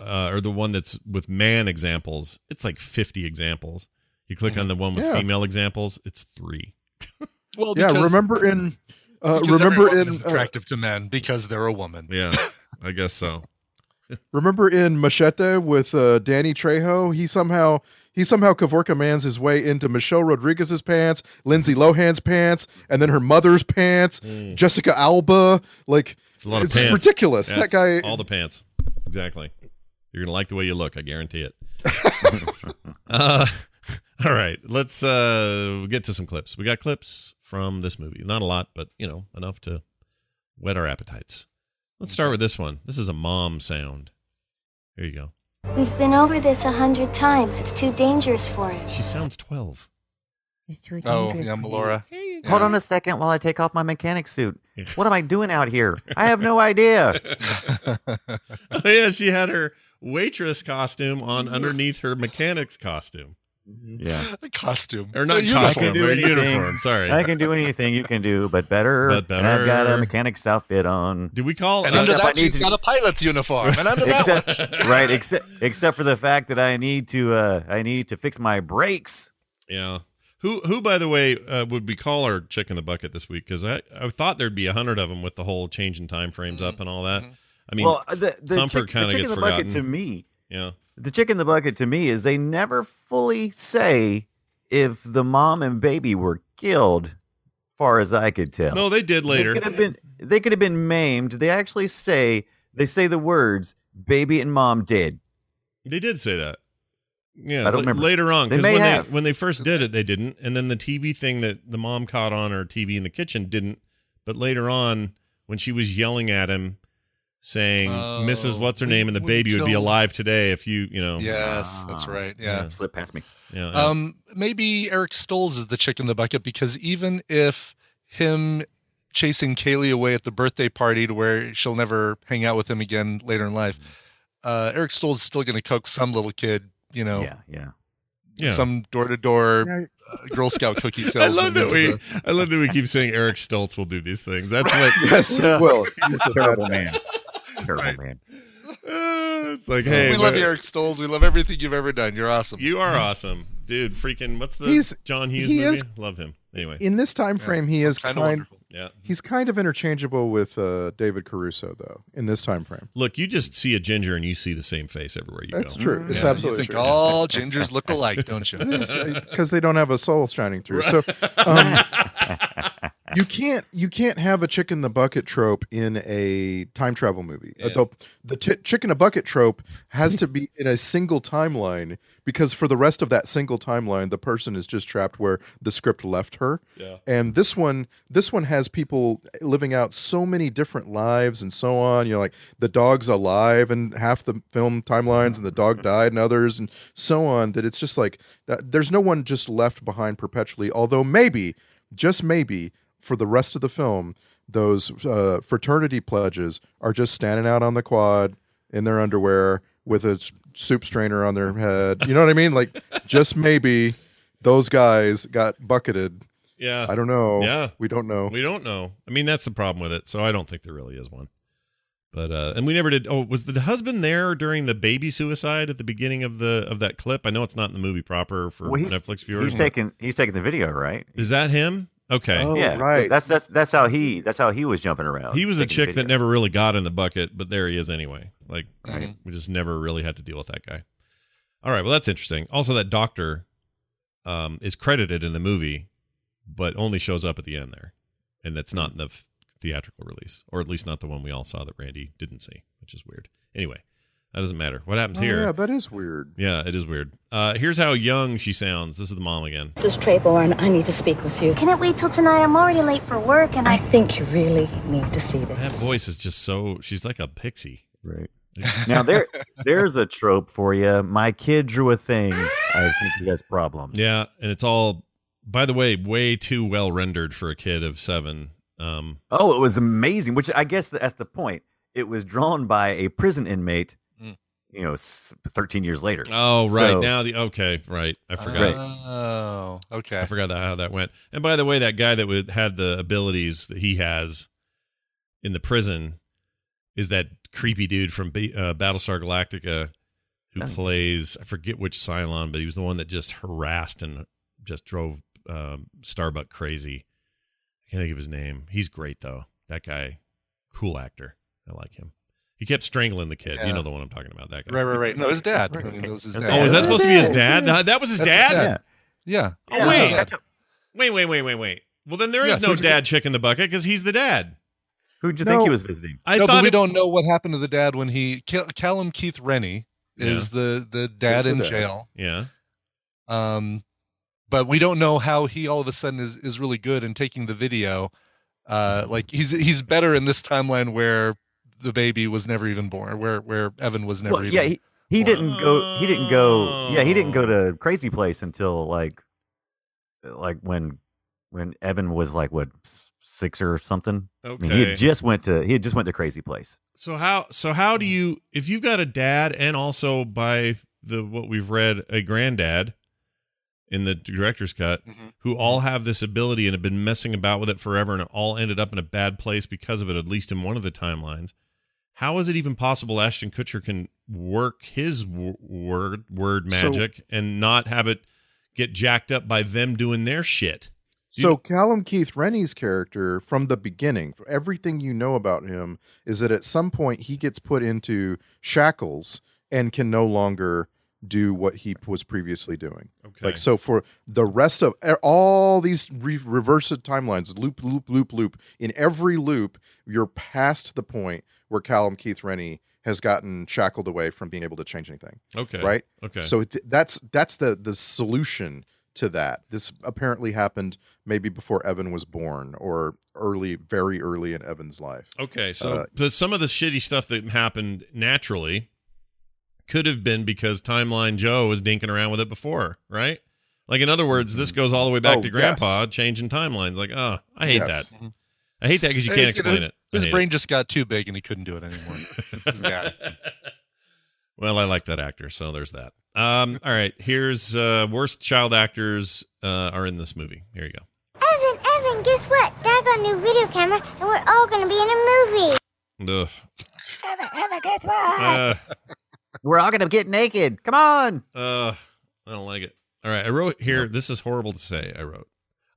uh, or the one that's with man examples, it's like 50 examples. You click on the one with Yeah. female examples, it's three. [laughs] Well, yeah, remember in uh, remember in woman is uh, attractive to men because they're a woman. Yeah, [laughs] I guess so. Remember in Machete with uh, Danny Trejo, he somehow he somehow Kavorka mans his way into Michelle Rodriguez's pants, Lindsay Lohan's pants, and then her mother's pants, Mm. Jessica Alba. Like It's a lot of it's pants. ridiculous. Yeah, that guy. all the pants. Exactly. You're gonna like the way you look. I guarantee it. [laughs] uh, [laughs] all right, let's uh, get to some clips. We got clips from this movie. Not a lot, but you know enough to whet our appetites. Let's start with this one. This is a mom sound. Here you go. We've been over this a hundred times. It's too dangerous for him. She sounds twelve. Oh, yeah, Melora. Hold on a second while I take off my mechanic suit. What am I doing out here? [laughs] I have no idea. [laughs] [laughs] oh yeah, she had her waitress costume on underneath her mechanic's costume, Yeah. A costume. or not A uniform. costume, do or anything. uniform. Sorry. I can do anything you can do, but better. But And I've got a mechanic's outfit on. Do we call? And under Except I that, need she's to- got a pilot's uniform. And under that one, Except, [laughs] right, except except for the fact that I need to uh I need to fix my brakes. Yeah. Who, who, by the way, uh, would we call our chick in the bucket this week? Because I, I thought there'd be a hundred of them with the whole change in time frames up and all that. Mhm. I mean, well, the, the, Thumper kinda gets in the bucket to me, yeah, the chick in the bucket to me is they never fully say if the mom and baby were killed, far as I could tell. no, they did They later. could have been they could have been maimed. They actually say they say the words baby and mom dead. They did say that. Yeah, I don't remember. later on because when have. they when they first did it, they didn't, and then the TV thing that the mom caught on her TV in the kitchen didn't. But later on, when she was yelling at him, saying Oh, "Mrs. What's her name?" and the we baby would be alive today if you, you know, yes, that's Ah. right. Yeah. Slip past me. yeah, yeah. Um, maybe Eric Stoltz is the chick in the bucket because even if him chasing Kaylee away at the birthday party to where she'll never hang out with him again later in life, uh, Eric Stoltz is still going to coax some little kid, you know, Yeah, yeah. yeah. some door to door Girl Scout cookie sales. [laughs] I love that we, the- I love that we keep saying Eric Stoltz will do these things. That's what [laughs] yes, Yeah. well, he's the Terrible man. [laughs] Terrible Right. man. Uh, it's like, hey, we love we're- Eric Stoltz. We love everything you've ever done. You're awesome. You are awesome, dude. Freaking, what's the He's- John Hughes he movie? is- love him. Anyway, In this time frame, he is kinda kind. wonderful. yeah. He's kind of interchangeable with uh, David Caruso, though. In this time frame, Look, you just see a ginger and you see the same face everywhere you that's go. That's true. It's Yeah, absolutely you think true. all gingers look alike, don't you? [laughs] because they don't have a soul shining through. So [laughs] um, you can't you can't have a chicken in the bucket trope in a time travel movie. Yeah. The, the t- chick in a bucket trope has to be in a single timeline because for the rest of that single timeline, the person is just trapped where the script left her. Yeah. And this one, this one has people living out so many different lives and so on. You know, like the dog's alive in half the film timelines, and the dog [laughs] died in others, and so on. That it's just like that, there's no one just left behind perpetually. Although maybe, just maybe, for the rest of the film, those uh, fraternity pledges are just standing out on the quad in their underwear with a soup strainer on their head. You know what I mean? Like, [laughs] just maybe those guys got bucketed. Yeah. I don't know. Yeah. We don't know. We don't know. I mean, that's the problem with it. So I don't think there really is one. But uh and we never did oh, was the husband there during the baby suicide at the beginning of the of that clip? I know it's not in the movie proper for Well, he's- Netflix viewers. He's taking he's taking the video, right? Is that him? Okay. Oh, yeah, right. That's that's that's how he that's how he was jumping around. he was a chick video. that never really got in the bucket, but there he is anyway. Like Right. we just never really had to deal with that guy. All right, well that's interesting. Also that doctor um is credited in the movie but only shows up at the end there. And that's not in the f- theatrical release or at least not the one we all saw that Randy didn't see, which is weird. Anyway, that doesn't matter. What happens Oh, here? yeah, that is weird. Yeah, it is weird. Uh, here's how young she sounds. This is the mom again. This is Treborn. I need to speak with you. Can it wait till tonight? I'm already late for work and I I. think you really need to see this. That voice is just so. She's like a pixie. Right. [laughs] Now there there's a trope for you. My kid drew a thing. I think he has problems. Yeah, and it's all, by the way, way too well rendered for a kid of seven. Um, Oh, it was amazing. Which I guess that's the point. It was drawn by a prison inmate. You know, 13 years later. oh, right So- now the okay, right. I forgot. Oh, okay. I forgot that, how that went. And by the way, that guy that would, had the abilities that he has in the prison is that creepy dude from B, uh, Battlestar Galactica who Oh. plays I forget which Cylon, but he was the one that just harassed and just drove um, Starbuck crazy. I can't think of his name. He's great though. That guy, cool actor. I like him. He kept strangling the kid. You know the one I'm talking about. That guy. Right, right, right. No, his dad. Right. It was his Oh, dad. Oh, is that supposed to be his dad? That, that was his That's his dad? dad. Yeah. Yeah. Oh, wait. his dad. Wait, wait, wait, wait, wait. Well, then there is Yeah, so no dad chick in the bucket because he's the dad. Who'd you think he was visiting? I no, thought but we it- don't know what happened to the dad when he Cal- Callum Keith Rennie is the the dad the in dad. jail. Yeah. Um, but we don't know how he all of a sudden is is really good in taking the video. Uh, like he's he's better in this timeline where the baby was never even born, where where Evan was never Well, even. yeah, he, he didn't go. He didn't go. Yeah, he didn't go to Crazy Place until like, like when, when Evan was like what six or something. I mean, he had just went to he had just went to Crazy Place. So how so how do you if you've got a dad and also by the what we've read a granddad in the director's cut Mhm. who all have this ability and have been messing about with it forever and it all ended up in a bad place because of it at least in one of the timelines. How is it even possible Ashton Kutcher can work his w- word word So- magic and not have it get jacked up by them doing their shit? So Callum Keith Rennie's character from the beginning, everything you know about him is that at some point he gets put into shackles and can no longer do what he was previously doing. Okay. Like so for the rest of all these re- reversed timelines, loop, loop, loop, loop. In every loop, you're past the point where Callum Keith Rennie has gotten shackled away from being able to change anything. okay. Right. Okay. So th- that's that's the the solution to that. This apparently happened maybe before Evan was born or early, very early in Evan's life. Okay, so Uh, some of the shitty stuff that happened naturally could have been because Timeline Joe was dinking around with it before, right? Like in other words, this goes all the way back Oh, to Grandpa yes. changing timelines. Like, oh, I hate Yes. that. I hate that because you can't explain it. I His hate brain just got too big and he couldn't do it anymore. [laughs] Yeah. [laughs] well, I like that actor, so there's that. Um, all right, here's uh, worst child actors uh, are in this movie. Here you go. Evan, Evan, guess what? Dad got a new video camera, and we're all gonna be in a movie. Ugh. Evan, Evan, guess what? Uh, We're all gonna get naked. Come on. Uh, I don't like it. All right, I wrote here. This is horrible to say. I wrote.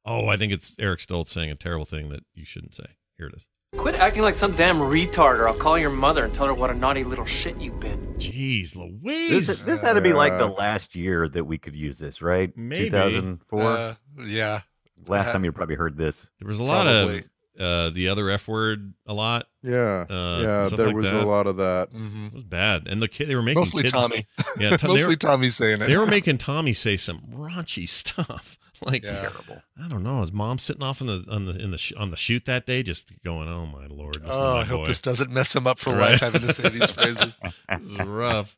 Oh, I think it's Eric Stoltz saying a terrible thing that you shouldn't say. Here it is. Quit acting like some damn retard, or I'll call your mother and tell her what a naughty little shit you've been. Jeez, Louise. This this had to be like the last year that we could use this, right? Maybe. 2004. Uh, yeah. last time you probably heard this. there was a lot Probably. of uh, the other F word. A lot. Yeah, Uh, yeah. There like was that. a lot of that. hmm It was bad, and the kid they were making Mostly kids, Tommy. Yeah, [laughs] Tom, they, Mostly were, Tommy saying it. they were making Tommy say some raunchy [laughs] stuff. [laughs] Like Yeah. Terrible. I don't know. His mom sitting off on the on the in the sh- on the shoot that day, just going, "Oh my lord, this Oh, my I hope boy." this doesn't mess him up for Right. life having to say these phrases. [laughs] this is rough.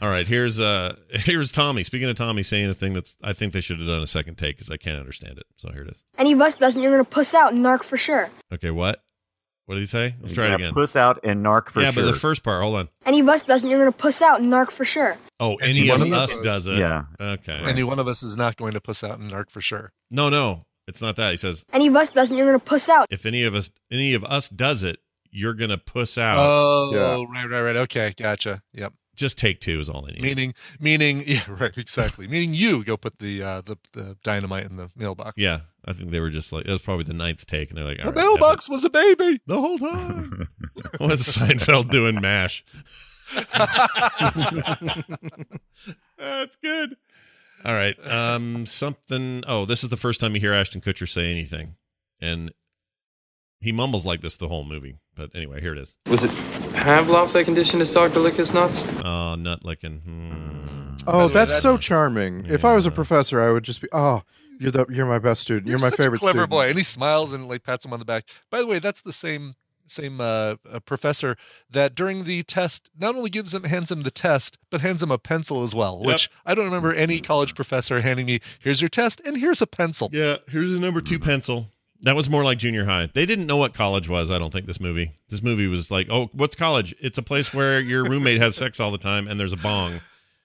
All right, here's uh [laughs] here's Tommy. Speaking of Tommy saying a thing that's I think they should have done a second take because I can't understand it. So here it is. Any of us doesn't, you're gonna puss out and narc for sure. Okay, what? What did he say? Let's try it again. Puss out and narc for yeah, sure. Yeah, but the first part. Hold on. Any of us doesn't, you're gonna puss out and narc for sure. Oh, any one of of us us- does it. Yeah. Okay. Any one of us is not going to puss out and narc for sure. No, no, it's not that. He says Any of us doesn't, you're gonna puss out. if any of us, any of us does it, you're gonna puss out. Oh, Yeah. right, right, right. Okay, gotcha. Yep. Just take two is all they need. Meaning, meaning, [laughs] yeah, right, exactly. meaning you go put the uh, the the dynamite in the mailbox. yeah, I think they were just like it was probably the ninth take, and they're like, The all right, mailbox was a baby. the whole time. [laughs] [laughs] What's Seinfeld doing? Mash. That's good. All right. Um, something. Oh, this is the first time you hear Ashton Kutcher say anything, and he mumbles like this the whole movie. But anyway, here it is. Was it Pavlov that conditioned his dog to lick his nuts? Oh, nut licking. Hmm. Oh, the that's that- so charming. If I was a professor, I would just be, oh, you're the you're my best student. You're, my such a favorite clever student. boy, and he smiles and like pats him on the back. By the way, that's the same same uh, uh, professor that during the test not only gives him hands him the test, but hands him a pencil as well. Yep. Which I don't remember any college professor handing me. Here's your test, and here's a pencil. Yeah, here's a number two pencil. That was more like junior high. They didn't know what college was. I don't think this movie. This movie was like, oh, what's college? It's a place where your roommate has sex all the time and there's a bong.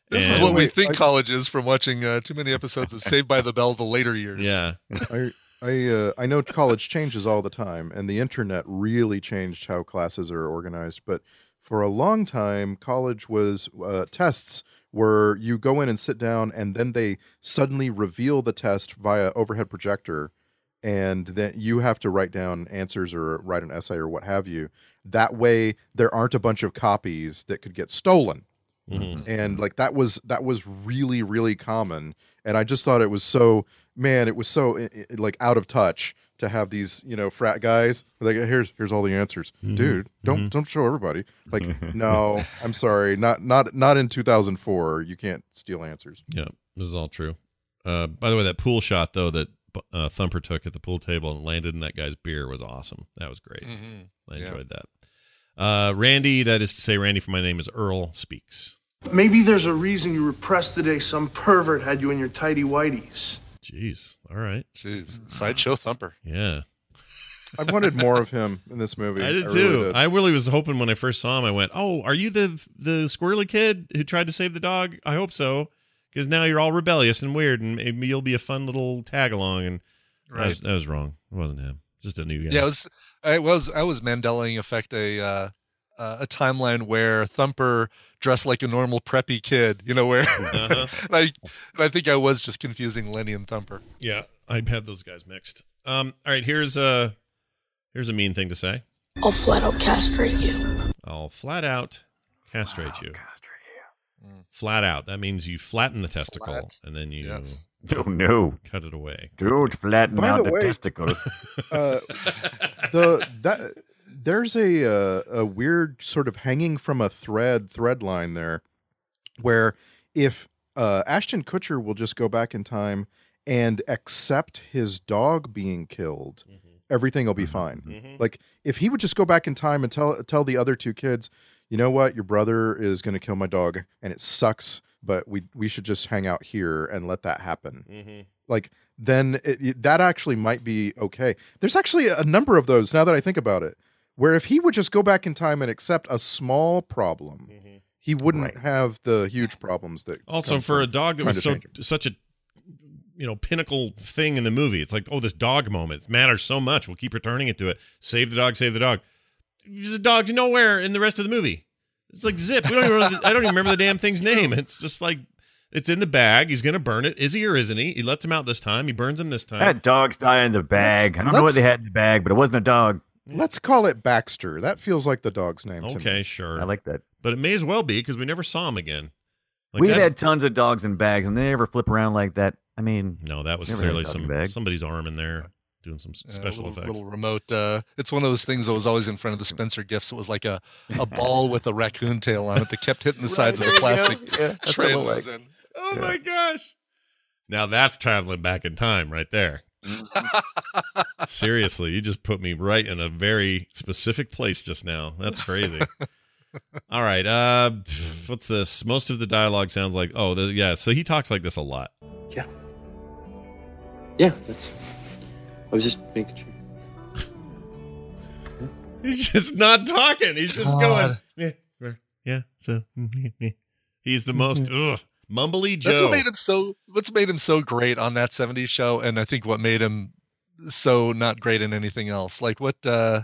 This is what we think I- college is from watching uh, too many episodes of Saved by the Bell the later years. Yeah, I I uh, I know college changes all the time, and the internet really changed how classes are organized. But for a long time, college was uh, tests where you go in and sit down, and then they suddenly reveal the test via overhead projector, and then you have to write down answers or write an essay or what have you. That way, there aren't a bunch of copies that could get stolen Mhm. and like that was that was really really common and i just thought it was so man it was so i- i- like out of touch to have these you know frat guys like here's here's all the answers Mhm. dude don't Mhm. don't show everybody like [laughs] no i'm sorry not not not in 2004 you can't steal answers yeah. This is all true. Uh, by the way, that pool shot though that uh, Thumper took at the pool table and landed in that guy's beer was awesome. That was great. Mhm. I Yeah. enjoyed that. Uh, Randy, that is to say, Randy from my name is Earl speaks. Maybe there's a reason you repressed the day some pervert had you in your tidy whities. Jeez. All right. Jeez, sideshow thumper. Yeah. i wanted more of him in this movie [laughs] I did really too. did. I really was hoping when I first saw him. I went, "Oh, are you the the squirrely kid who tried to save the dog?" I hope so, because now you're all rebellious and weird, and maybe you'll be a fun little tag along. And I was, I was wrong. It wasn't him. Just a new guy. Yeah, it was I was I was Mandela effect a uh, uh, a timeline where Thumper dressed like a normal preppy kid, you know, where Uh-huh. and I and I think I was just confusing Lenny and Thumper. yeah. I had those guys mixed. Um. All right. Here's a here's a mean thing to say. I'll flat out castrate you. I'll flat out castrate you. Mm. Flat out. That means you flatten the testicle Flat. and then you Yes. [laughs] Oh no! cut it away. Don't flatten By out the the, testicle. [laughs] [laughs] uh, the that there's a uh, a weird sort of hanging from a thread thread line there, where if uh, Ashton Kutcher will just go back in time and accept his dog being killed, everything will be fine. Mhm. Like if he would just go back in time and tell tell the other two kids, you know what, your brother is going to kill my dog, and it sucks, but we we should just hang out here and let that happen Mm-hmm. like then it, it- that actually might be okay. There's actually a number of those now that I think about it, where if he would just go back in time and accept a small problem, he wouldn't Right. have the huge problems that. Also, for a dog that was so such a you know pinnacle thing in the movie, it's like oh, this dog moment it matters so much. We'll keep returning it to it. Save the dog, save the dog. This dog's nowhere in the rest of the movie. It's like zip. We don't even the, I don't even remember the damn thing's name. It's just like it's in the bag. He's gonna burn it. Is he or isn't he? He lets him out this time. He burns him this time. That dog's die in the bag. I don't know what they had in the bag, but it wasn't a dog. Let's call it Baxter. That feels like the dog's name. to me. okay, sure. I like that. but it may as well be because we never saw him again. Like We've that- had tons of dogs in bags, and they never flip around like that. I mean, no. That was Never had a clearly some somebody's arm in there doing some Uh, special little, effects. little remote. Uh, it's one of those things that was always in front of the Spencer gifts. It was like a, [laughs] a ball with a raccoon tail on it that kept hitting the [laughs] sides of the plastic Yeah, that's tray it was like. in. Oh Yeah. my gosh. Now that's traveling back in time right there. [laughs] Seriously, you just put me right in a very specific place just now. That's crazy. All right. Uh what's this? Most of the dialogue sounds like oh, the, yeah, so he talks like this a lot. Yeah. Yeah, that's. I was just making sure. [laughs] He's just not talking. He's just God. going. Yeah, yeah, yeah. So he's the most ugh, mumbly That's Joe. what made him so. What's made him so great on that '70s show, and I think what made him so not great in anything else. Like what? uh,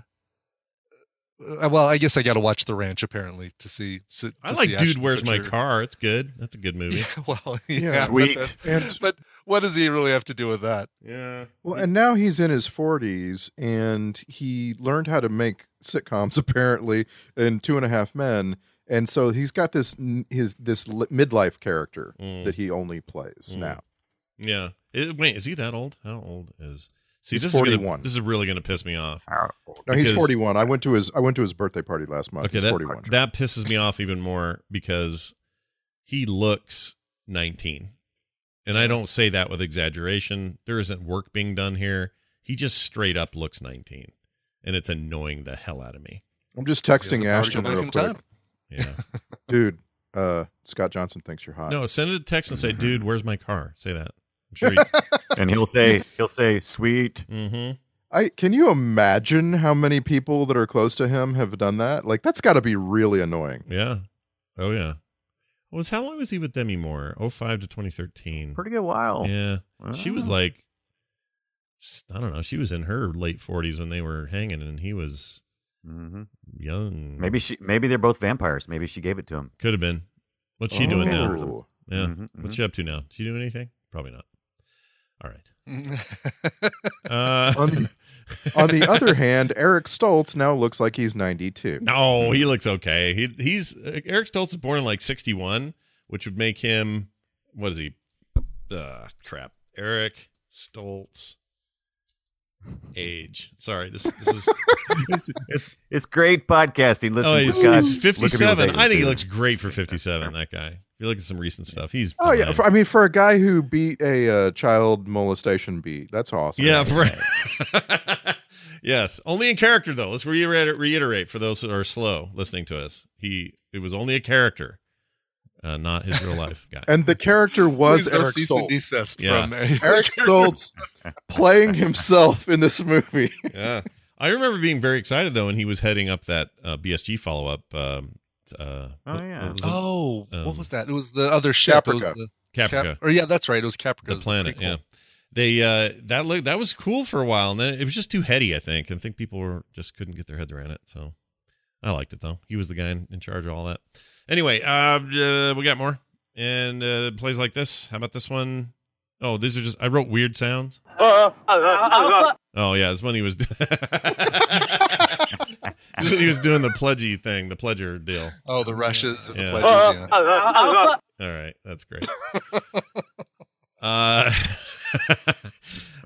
Well, I guess I got to watch The Ranch apparently to see. To I see like Dude, Ashton Where's My Car? It's good. That's a good movie. [laughs] well, Yeah, yeah, sweet. But, that- [laughs] but what does he really have to do with that? Yeah. Well, and now he's in his 40s and he learned how to make sitcoms [laughs] apparently in Two and a Half Men. And so he's got this his this midlife character Mm. that he only plays Mm. now. Yeah. It- wait, is he that old? How old is? See, He's this is gonna, 41. this is really going to piss me off. No, he's 41. I went to his I went to his birthday party last month. Okay, he's that 41. that pisses me off even more because he looks 19. And I don't say that with exaggeration. There isn't work being done here. He just straight up looks 19. And it's annoying the hell out of me. I'm just He has the texting Ashton real quick. time. Yeah. [laughs] Dude, uh, Scott Johnson thinks you're hot. No, send it a text and say, "Dude, where's my car?" Say that. I'm sure. [laughs] And he'll say, he'll say, sweet. mm-hmm. I can you imagine how many people that are close to him have done that? Like that's got to be really annoying. Yeah. Oh yeah. Was how long was he with Demi Moore? 05 to 2013. Pretty good while. Yeah. She was Wow. like I don't know, she was in her late 40s when they were hanging and he was mm-hmm. young. Maybe she. Maybe they're both vampires. Maybe she gave it to him. could have been. What's she doing now? Oh. Yeah. Mhm, What's she up to now? Is she doing anything? Probably not. All right. [laughs] Uh, On the- On [laughs] the other hand, Eric Stoltz now looks like he's 92. no, he looks okay. He he's Eric Stoltz is born in like 61, which would make him what is he? Uh crap. Eric Stoltz age. Sorry, this this is [laughs] it's, it's, it's great podcasting. Listen Oh, to he's, Scott. he's look at people's 57. I think he looks great for 57, that guy. If you look at some recent stuff, he's Oh yeah, for, I mean, for a guy who beat a uh, child molestation beat, that's awesome. Yeah, for [laughs] yes, only in character though. Let's reiterate, reiterate for those who are slow listening to us. He it was only a character, uh, not his real life guy. and the character was Please Eric cease Stoltz. Yeah. from Eric [laughs] Stoltz playing himself in this movie. yeah, I remember being very excited though when he was heading up that uh, BSG follow up. Um, uh, Oh, what- yeah. what was? Oh, Um, what was that? It was the other ship. It was Caprica. the- Caprica. Cap- or yeah, that's right. It was Caprica. The was planet. prequel. Yeah, they uh, that look that was cool for a while, and then it was just too heady. I think. I think people were just couldn't get their heads around it. So I liked it though. He was the guy in, in charge of all that. Anyway, uh, uh, we got more and uh, plays like this. How about this one? Oh, these are just I wrote weird sounds. Oh yeah, it's when he was. [laughs] [laughs] This is when he was doing the pledgy thing, the pledger deal. Oh, the rushes and Yeah. the pledges. Yeah. All right, that's great. [laughs] uh, [laughs]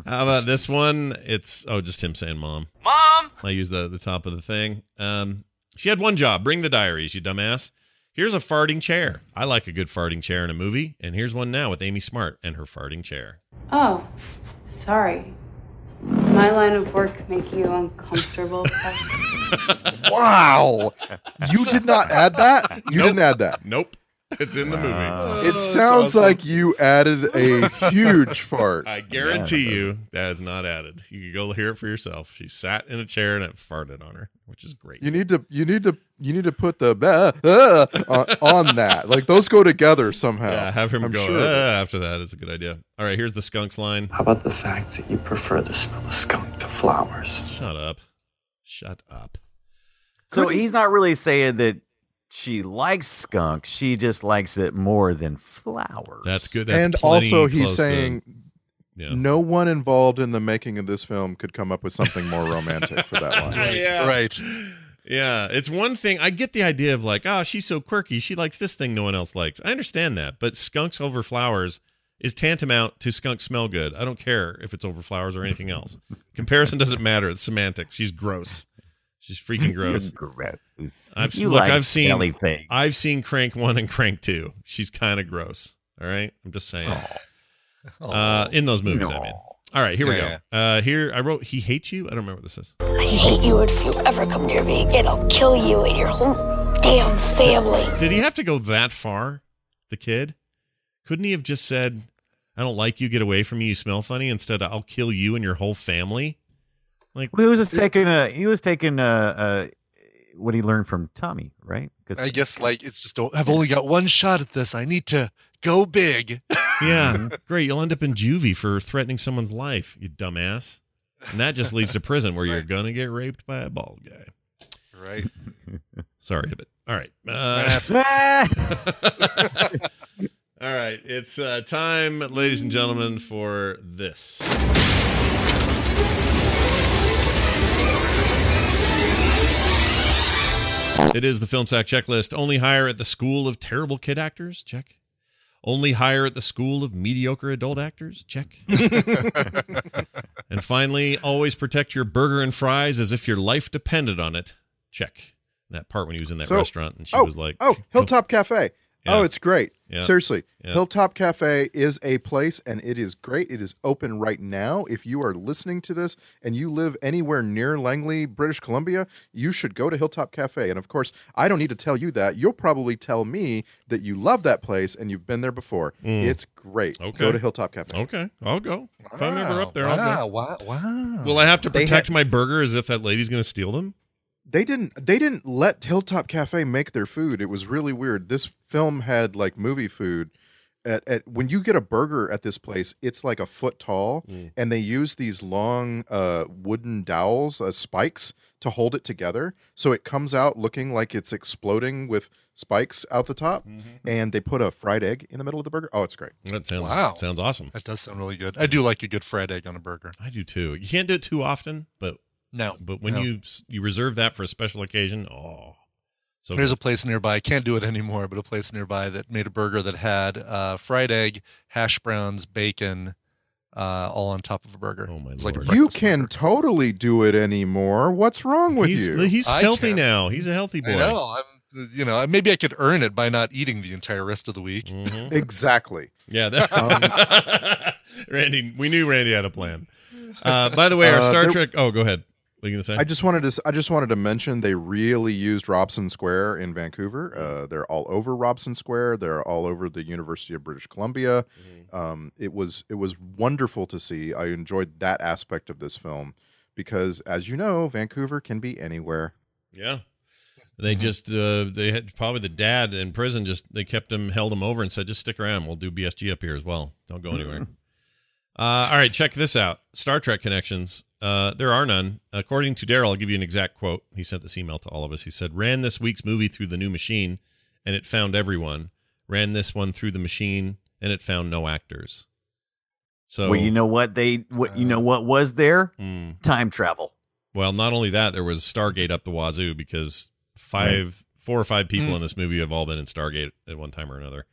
how about this one? It's oh, just him saying "mom." Mom! I use the the top of the thing. Um, she had one job: bring the diaries. You dumbass. Here's a farting chair. I like a good farting chair in a movie, and here's one now with Amy Smart and her farting chair. Oh, sorry. Does my line of work make you uncomfortable? [laughs] [laughs] Wow, you did not add that. You Nope. didn't add that. Nope, it's in the movie. It sounds like you added a huge fart. I guarantee you that is not added. You can go hear it for yourself. She sat in a chair and it farted on her, which is great. You need to. You need to. You need to put the bah, uh, on, on that. Like those go together somehow. Yeah, have him I'm go sure. "Ah," after that is a good idea. All right, here's the skunks line. How about the fact that you prefer the smell of skunk to flowers? Shut up. Shut up. So he's not really saying that she likes skunk. She just likes it more than flowers. That's good. That's and also, he's close to- saying yeah. no one involved in the making of this film could come up with something more romantic for that [laughs] line. Right. Yeah. Right. Yeah, it's one thing. I get the idea of like, oh, she's so quirky. She likes this thing no one else likes. I understand that, but skunks over flowers is tantamount to skunk smell good. I don't care if it's over flowers or anything else. Comparison doesn't matter. It's semantics. She's gross. She's freaking [laughs] gross. Gross. I've You look. like I've seen. things. I've seen Crank one and Crank two. She's kind of gross. All right, I'm just saying. Uh, in those movies, I mean. All right, here we Yeah, go. Uh, here I wrote, "He hates you." I don't remember what this is. I hate you, and if you ever come near me again, I'll kill you and your whole damn family. Did he have to go that far? The kid couldn't he have just said, "I don't like you. Get away from me. You smell funny." Instead, of, "I'll kill you and your whole family." Like Well, he was just taking a he was taking a, uh what he learned from Tommy, right? Because I guess like it's just oh, I've only got one shot at this. I need to go big. Yeah, [laughs] great. You'll end up in juvie for threatening someone's life, you dumbass. And that just leads to prison where you're gonna get raped by a bald guy. Right. Sorry, but all right. Uh, [laughs] [laughs] all right. It's uh, time, ladies and gentlemen, for this. It is the Film Sack checklist. Only hire at the School of Terrible Kid Actors? Check. Only hire at the School of Mediocre Adult Actors? Check. [laughs] and finally, always protect your burger and fries as if your life depended on it. Check. That part when he was in that So- restaurant and she oh, was like, "Oh, Hilltop Cafe. Yeah. Oh, it's great. Yeah. Seriously, Yeah. Hilltop Cafe is a place, and it is great. It is open right now. If you are listening to this and you live anywhere near Langley, British Columbia, you should go to Hilltop Cafe. And of course, I don't need to tell you that. You'll probably tell me that you love that place and you've been there before. Mm. It's great. Okay. Go to Hilltop Cafe. Okay, I'll go. If I'm ever up there, wow, I'll go. wow, wow. Will I have to protect had- my burger as if that lady's going to steal them? They didn't they didn't let hilltop cafe make their food it was really weird this film had like movie food at, at when you get a burger at this place it's like a foot tall Mm. and they use these long uh, wooden dowels uh, spikes to hold it together so it comes out looking like it's exploding with spikes out the top Mm-hmm. and they put a fried egg in the middle of the burger oh it's great That sounds Wow. sounds awesome. That does sound really good. I do like a good fried egg on a burger. I do too. You can't do it too often, but No. but when no. you you reserve that for a special occasion, oh, so There's a place nearby. I can't do it anymore, but a place nearby that made a burger that had uh, fried egg, hash browns, bacon, uh, all on top of a burger. Oh my It's like you can burger. totally do it anymore what's wrong with he's you he's healthy now. He's a healthy boy. I know. I'm, you know, maybe I could earn it by not eating the entire rest of the week. Mhm. exactly Yeah, that, [laughs] Randy. We knew Randy had a plan. Uh, by the way, our Uh, Star there- Trek. Oh, go ahead. What are you gonna say? I just wanted to I just wanted to mention they really used Robson Square in Vancouver. Uh, they're all over Robson Square. They're all over the University of British Columbia. Um, it was it was wonderful to see. I enjoyed that aspect of this film because, as you know, Vancouver can be anywhere. Yeah. They just uh they had probably the dad in prison just they kept him held him over and said just stick around we'll do BSG up here as well don't go anywhere. Uh, all right, check this out. Star Trek connections. Uh, there are none. According to Daryl, I'll give you an exact quote. He sent this email to all of us. He said, "Ran this week's movie through the new machine, and it found everyone. Ran this one through the machine, and it found no actors." So, well, you know what they what you know what was there? Hmm. Time travel. Well, not only that, there was Stargate up the wazoo because five, four or five people Hmm. in this movie have all been in Stargate at one time or another.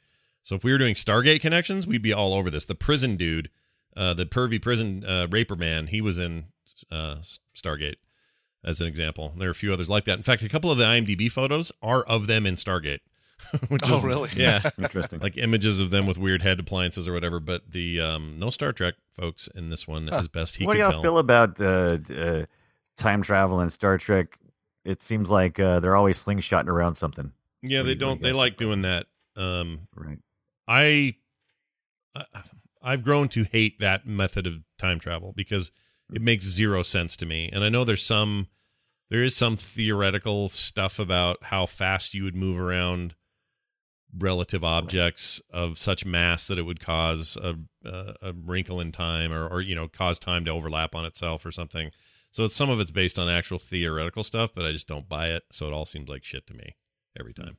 So if we were doing Stargate connections, we'd be all over this. The prison dude, uh, the pervy prison uh, raper man, he was in uh, Stargate as an example. There are a few others like that. In fact, a couple of the IMDb photos are of them in Stargate. [laughs] Which Oh, is, really? Yeah, [laughs] Interesting. like images of them with weird head appliances or whatever. But the um, no Star Trek folks in this one, as best he can. what could do y'all tell. feel about uh, uh, time travel and Star Trek? It seems like uh, they're always slingshotting around something. Yeah, What they do you- what do don't. They like doing that. Um, Right. I, I- I've grown to hate that method of time travel because it mm. makes zero sense to me. And I know there's some, there is some theoretical stuff about how fast you would move around relative objects of such mass that it would cause a, a, a wrinkle in time or, or you know cause time to overlap on itself or something. So it's some of it's based on actual theoretical stuff, but I just don't buy it. So it all seems like shit to me every mm. time.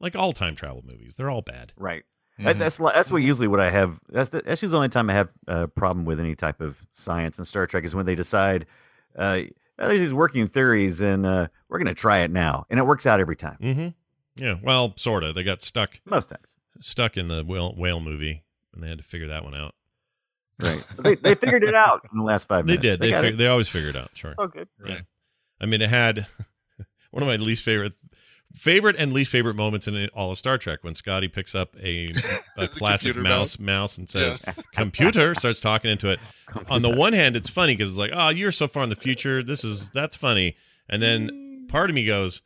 Like all time travel movies, they're all bad. Right. Mhm. That's that's what usually what I have. That's the, that's usually the only time I have a problem with any type of science and Star Trek is when they decide uh, "Oh, there's these working theories and uh, we're going to try it now, and it works out every time. Mm-hmm. Yeah, well, sort of. They got stuck Most times, stuck in the whale whale movie, and they had to figure that one out. right? they they figured it out in the last five They minutes. did. They got fig- they always figure it out. Sure. Oh, good. Yeah. I mean, it had [laughs] one of my least favorite favorite and least favorite moments in all of Star Trek when Scotty picks up a [laughs] a classic computer mouse mouse and says [laughs] computer starts talking into it. On the one hand, it's funny because it's like, oh, you're so far in the future. This is that's funny. And then mm. part of me goes,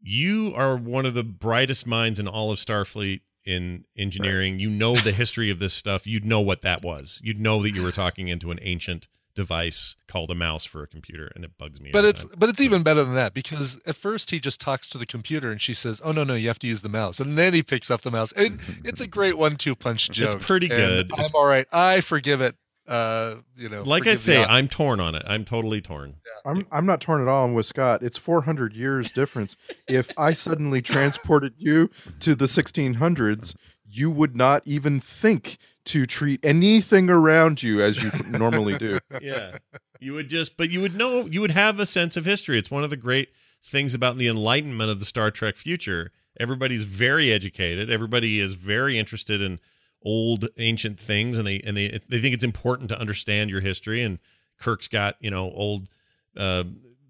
you are one of the brightest minds in all of Starfleet in engineering. You know the [laughs] history of this stuff. You'd know what that was. You'd know that you were talking into an ancient device called a mouse for a computer, and it bugs me. But it's time. but it's even better than that because at first he just talks to the computer and she says, "Oh no no, you have to use the mouse," and then he picks up the mouse. It, it's a great one-two punch joke. It's pretty and good. I'm It's- all right. I forgive it. Uh, you know, like I say, I'm torn on it. I'm totally torn. I'm I'm not torn at all with Scott. It's 400 years difference. if I suddenly transported you to the 1600s, you would not even think to treat anything around you as you [laughs] normally do. yeah. You would just but you would know you would have a sense of history. It's one of the great things about the enlightenment of the star trek future. Everybody's very educated. Everybody is very interested in old ancient things and they and they they think it's important to understand your history. And kirk's got you know old uh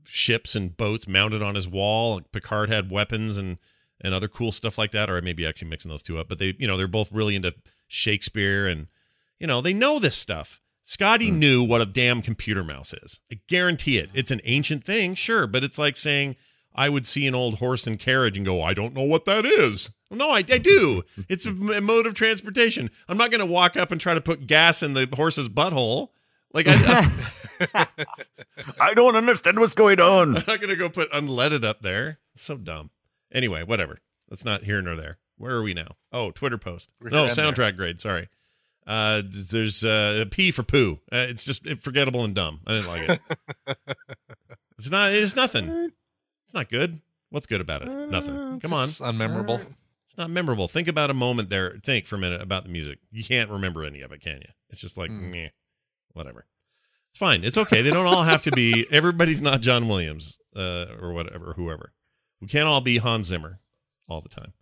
ships and boats mounted on his wall. Picard had weapons and and other cool stuff like that or I may be actually mixing those two up but they you know they're both really into shakespeare and you know, they know this stuff. Scotty hmm. knew what a damn computer mouse is. I guarantee it. It's an ancient thing, sure, but it's like saying I would see an old horse and carriage and go, I don't know what that is. No, I, I do. [laughs] It's a mode of transportation. I'm not going to walk up and try to put gas in the horse's butthole. Like I, I [laughs] don't understand what's going on. [laughs] I'm not going to go put unleaded up there. It's so dumb. Anyway, whatever. That's not here nor there. Where are we now? Oh, Twitter post. We're no, here and there. soundtrack grade. Sorry. Uh, there's uh, a P for poo. Uh, it's just forgettable and dumb. I didn't like it. [laughs] it's not. It's nothing. It's not good. What's good about it? Nothing. Come on. It's unmemorable. It's not memorable. Think about a moment there. Think for a minute about the music. You can't remember any of it, can you? It's just like, Mm. meh, whatever. It's fine. It's okay. They don't all have to be. Everybody's not John Williams uh, or whatever, whoever. We can't all be Hans Zimmer all the time.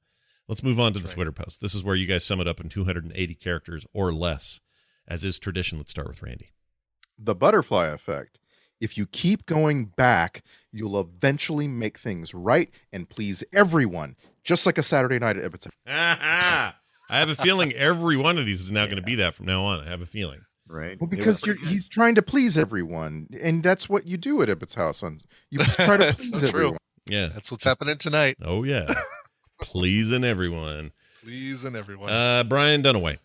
Let's move on to the Twitter post. This is where you guys sum it up in 280 characters or less, as is tradition. Let's start with Randy. The butterfly effect. If you keep going back, you'll eventually make things right and please everyone, just like a Saturday night at Ibbot's. [laughs] I have a feeling [laughs] every one of these is now going to be that from now on. I have a feeling. Right. Well, because you're, he's trying to please everyone, and that's what you do at Ibbot's house. On you try to [laughs] please everyone. true. Everyone. Yeah. That's what's happening tonight. Oh, yeah. [laughs] Pleasing everyone. Pleasing everyone. Uh, Brian Dunaway.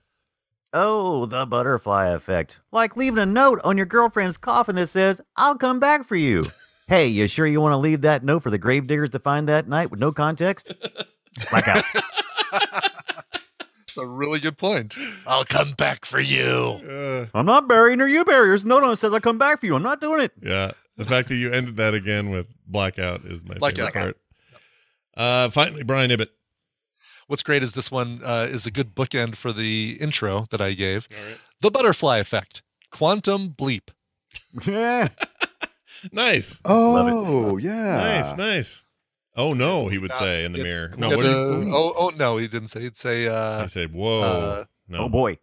Oh, the butterfly effect. Like leaving a note on your girlfriend's coffin that says, I'll come back for you. [laughs] hey, you sure you want to leave that note for the gravediggers to find that night with no context? [laughs] Blackout. That's a really good point. I'll come back for you. Uh, I'm not burying her, you bury her. There's a note on says I'll come back for you. I'm not doing it. yeah. The fact that you ended that again with blackout is my Blackout. favorite part. Uh, finally, Brian Ibbot. What's great is this one uh, is a good bookend for the intro that I gave. The butterfly effect. Quantum bleep. Yeah. [laughs] Nice. Oh, yeah. Nice, nice. Oh no, he would say in the get- mirror. No, what did a- he, oh, oh no, he didn't say. He'd say, uh, he said? Whoa. uh, no. Oh, boy.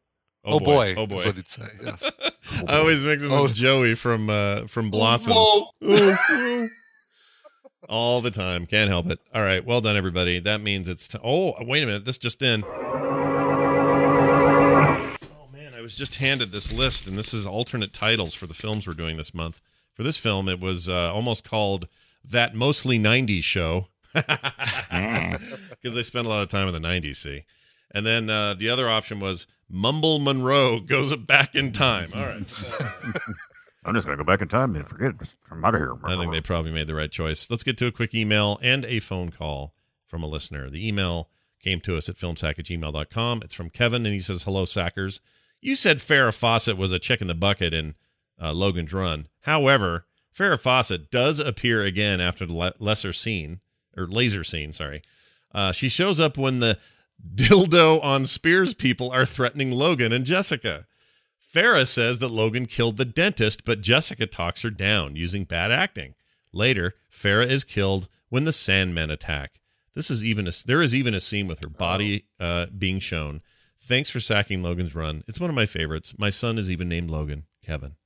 "Oh boy." Oh boy. is what he'd say. Yes. [laughs] I always mix him Oh. with Joey from uh, from Blossom. Whoa. Ooh, ooh. All the time. Can't help it. All right. Well done, everybody. That means it's. T- oh, wait a minute. This just in. Oh, man. I was just handed this list, and this is alternate titles for the films we're doing this month. For this film, it was uh, almost called That Mostly 90s Show. [laughs] [laughs] Because they spent a lot of time in the 90s, see? And then uh, the other option was Mumble Monroe [laughs] goes back in time. All right. [laughs] I'm just going to go back in time and forget it. Just- I'm out of here. I think they probably made the right choice. Let's get to a quick email and a phone call from a listener. The email came to us at filmsack at gmail.com. It's from Kevin, and he says, Hello, Sackers. You said Farrah Fawcett was a chick in the bucket in uh, Logan's Run. However, Farrah Fawcett does appear again after the lesser scene, or laser scene, sorry. Uh, she shows up when the dildo on Spears people are threatening Logan and Jessica. Farrah says that Logan killed the dentist, but Jessica talks her down using bad acting. Later, Farrah is killed when the Sandmen attack. This is even a, there is even a scene with her body uh, being shown. Thanks for sacking Logan's run. It's one of my favorites. My son is even named Logan. Kevin.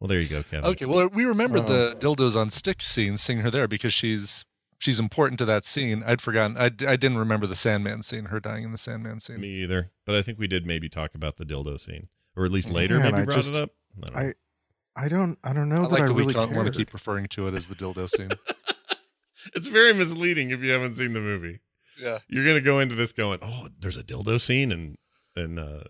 Well, there you go, Kevin. Okay, well, we remember Oh. the dildos on sticks scene, seeing her there because she's she's important to that scene. I'd forgotten. I, I didn't remember the Sandman scene, her dying in the Sandman scene. Me either. But I think we did maybe talk about the dildo scene, or at least later Man, maybe I brought just- it up. I don't know. I, I don't, I don't know I that like I that really we don't want to keep referring to it as the dildo scene. [laughs] it's very misleading if you haven't seen the movie. yeah. You're gonna go into this going, oh, there's a dildo scene and and uh,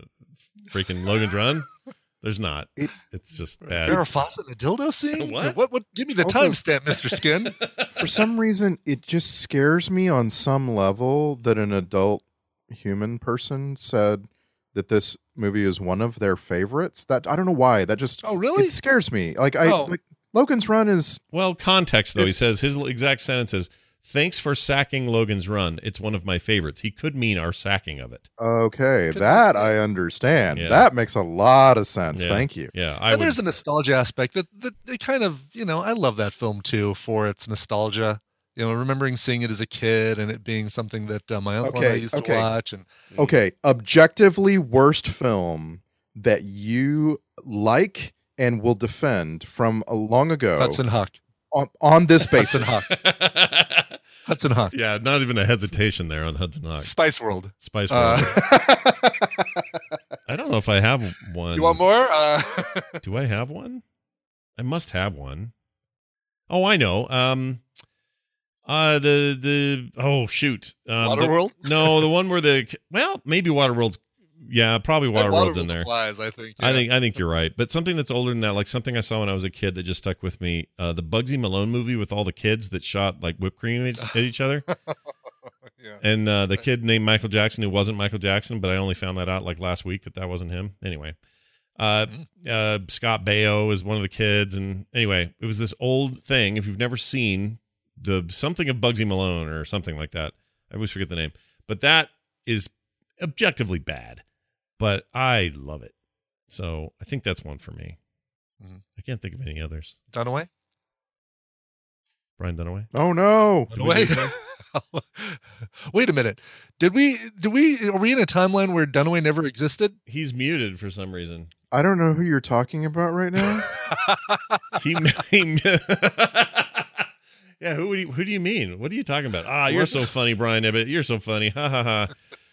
freaking Logan's Run. [laughs] There's not. It- it's just bad. Farrah Fawcett in a dildo scene? [laughs] What? What? What? Give me the timestamp, Mr. Skin. [laughs] For some reason, it just scares me on some level that an adult human person said that this movie is one of their favorites. That I don't know why. That just Oh, really? it scares me. Like I Oh. like Logan's Run is Well, context though. He says his exact sentence is, "Thanks for sacking Logan's Run. It's one of my favorites." He could mean our sacking of it. okay. Could be. That I understand. Yeah. That makes a lot of sense. Yeah. Thank you. Yeah, I and would. there's a nostalgia aspect that that they kind of you know I love that film too for its nostalgia. You know, remembering seeing it as a kid and it being something that uh, my uncle and I Okay, used okay. to watch. And Okay, objectively worst film that you like and will defend from a long ago Hudson Hawk, on, on this Hudson basis. Hawk, Hudson Hawk, yeah, not even a hesitation there on Hudson Hawk. Spice World. Spice World. Uh, [laughs] I don't know if I have one. you want more? Uh, Do I have one? I must have one. Oh, I know. Um, uh, the the oh shoot, um, the- Waterworld? no, the one where the well, maybe Waterworld's. Yeah, probably Waterworld's in there. Applies, I think. I think I think you're right, but something that's older than that, like something I saw when I was a kid that just stuck with me. Uh, the Bugsy Malone movie with all the kids that shot like whipped cream at each [laughs] other, yeah. and uh, the kid named Michael Jackson who wasn't Michael Jackson, but I only found that out like last week that that wasn't him. Anyway, uh, uh, Scott Baio is one of the kids, and anyway, it was this old thing. If you've never seen the something of Bugsy Malone or something like that, I always forget the name, but that is objectively bad, but I love it. So I think that's one for me. Mhm. I can't think of any others. Dunaway. Brian Dunaway. Oh no. Did Dunaway. [laughs] Wait a minute. Did we? Did we? Are we in a timeline where Dunaway never existed? He's muted for some reason. I don't know who you're talking about right now. [laughs] He, he [laughs] yeah. Who would you, who do you mean? What are you talking about? Ah, you're so funny, Brian Ibbot. You're so funny. Ha ha ha.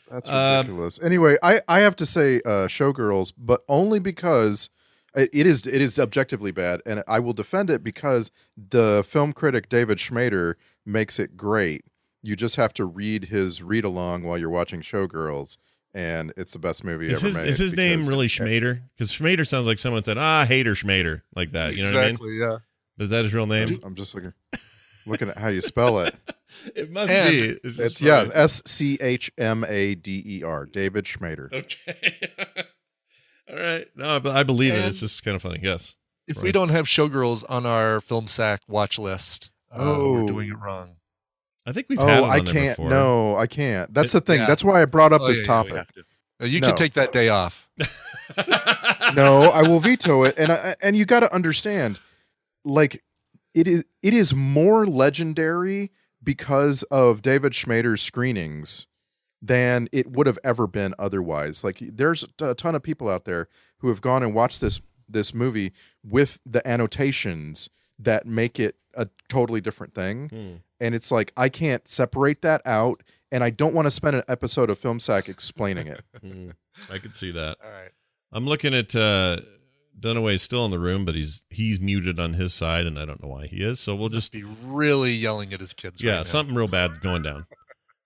That's Um, ridiculous. anyway, I, I have to say uh, Showgirls, but only because it, it is it is objectively bad, and I will defend it because the film critic David Schmader makes it great. You just have to read his read along while you're watching Showgirls, and it's the best movie Is ever his made. is his name really Schmader? Because Schmader sounds like someone said, ah, hater Schmader, like that. You know what I mean? exactly. Yeah. Is that his real name? I'm just looking looking at how you spell it. [laughs] It must And be. It's, It's yeah. S C H M A D E R, David Schmader. Okay. [laughs] All right. No, I I believe it. It's just kind of funny. Yes. If we don't have Showgirls on our film sack watch list, uh, we're Oh. doing it wrong. I think we've oh, had it on I can't. before. No, I can't. That's It- the thing. yeah. That's why I brought up Oh, this yeah, yeah, topic. have to. Uh, you No. can take that day off. [laughs] no, I will veto it. And I, and you got to understand, like it is it is more legendary because of David Schmader's screenings than it would have ever been otherwise. Like there's a ton of people out there who have gone and watched this this movie with the annotations that make it a totally different thing. Hmm. And it's like I can't separate that out and I don't want to spend an episode of Film Sack explaining it. [laughs] Hmm. I could see that. All right. I'm looking at uh Dunaway's still in the room, but he's he's muted on his side, and I don't know why he is. So we'll just Be really yelling at his kids. yeah, right now. something real bad going down.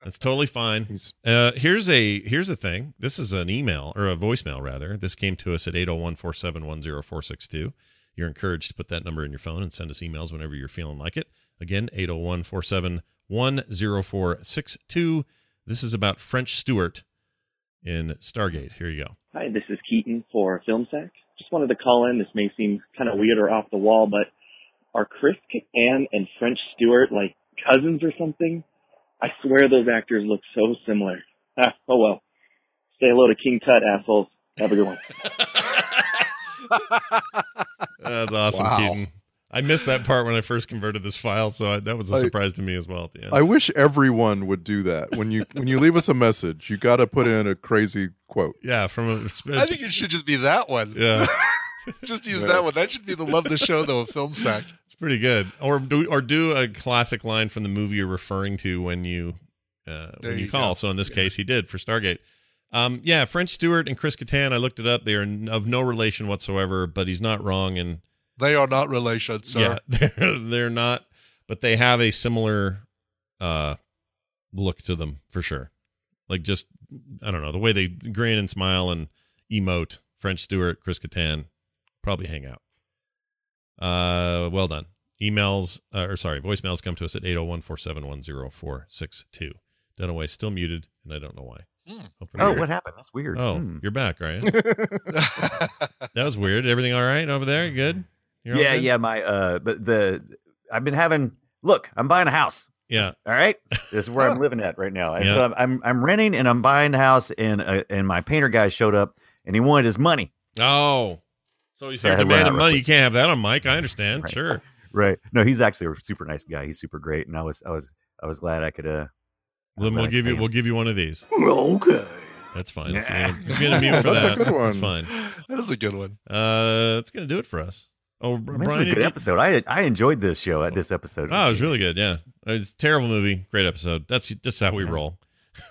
That's totally fine. Uh, here's a here's a thing. This is an email or a voicemail rather. This came to us at 801-471-0462. You're encouraged to put that number in your phone and send us emails whenever you're feeling like it. Again, 801-471-0462. This is about French Stewart in Stargate. Here you go. Hi, this is Keaton for Film Sack. Just wanted to call in. This may seem kind of weird or off the wall, but are Chris Kattan and French Stewart like cousins or something? I swear those actors look so similar. Ah, oh well. Say hello to King Tut, assholes. Have a good one. [laughs] That's awesome, Wow. Keaton. I missed that part when I first converted this file, so I, that was a surprise to me as well at the end. I wish everyone would do that. When you when you leave us a message, you got to put in a crazy quote. yeah, from a, I think it should just be that one. yeah. [laughs] just use Yeah. that one. That should be the love the show though. A film sack. It's pretty good. Or do or do a classic line from the movie you're referring to when you uh, when you, you call. go. So in this Yeah. case, he did for Stargate. Um, yeah, French Stewart and Chris Kattan. I looked it up. They are of no relation whatsoever, but he's not wrong. And They are not relations, sir. yeah, [laughs] they're they're not, but they have a similar uh look to them for sure. Like just I don't know the way they grin and smile and emote. French Stewart, Chris Kattan, probably hang out. Uh, well done. Emails, uh, or sorry, voicemails come to us at 801 471 0462. Dunaway still muted, and I don't know why. Hope you're Oh, weird. what happened? That's weird. Oh, Hmm. you're back, Ryan. [laughs] [laughs] that was weird. Everything all right over there? Good? You're yeah, good? yeah. My uh, but the I've been having. Look, I'm buying a house. Yeah. All right, [laughs] this is where I'm living at right now. And Yeah. so I'm, I'm I'm renting and I'm buying a house, and uh, and my painter guy showed up and he wanted his money. Oh, so you So I start had demanding money. real You can't have that on Mike. I understand. Right. Sure. [laughs] Right? No, he's actually a super nice guy. He's super great, and I was I was I was glad I could. uh Well, then we'll give you yeah. we'll give you one of these. Okay. That's fine. If you're gonna- [laughs] if you're gonna mute for That's a that, good that's one. fine. That is a good one. Uh, it's gonna do it for us. Oh, this Brian, is a good you- episode. I I enjoyed this show at this episode. Oh, it was really good. Yeah, it's a terrible movie, great episode. That's just how we roll.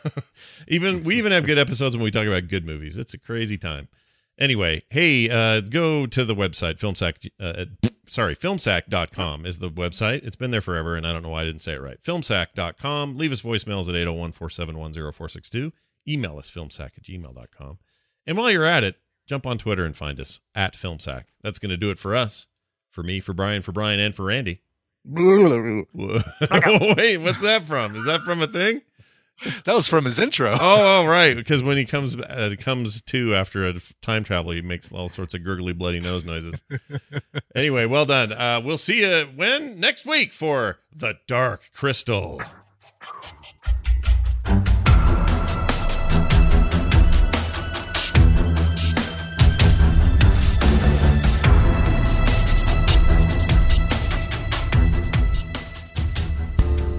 [laughs] even we even have good episodes when we talk about good movies. It's a crazy time. Anyway, hey, uh, go to the website filmsack. Uh, sorry, filmsack.com is the website. It's been there forever, and I don't know why I didn't say it right. Filmsack.com. Leave us voicemails at 801 471 0462. Email us filmsack at gmail.com. And while you're at it, jump on Twitter and find us at Filmsack. That's going to do it for us, for me, for Brian, for Brian, and for Randy. [laughs] [laughs] Wait, what's that from? Is that from a thing? That was from his intro. [laughs] Oh, oh, right. Because when he comes uh, comes to after a time travel, he makes all sorts of gurgly, bloody nose noises. anyway, well done. Uh, we'll see you when next week for the Dark Crystal.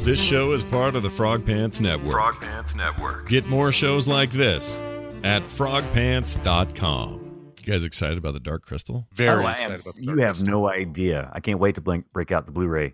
This show is part of the Frog Pants Network. Frog Pants Network. Get more shows like this at frogpants.com. You guys excited about the Dark Crystal? Very Oh, excited am- about the You have Crystal. no idea. I can't wait to blink, break out the Blu-ray.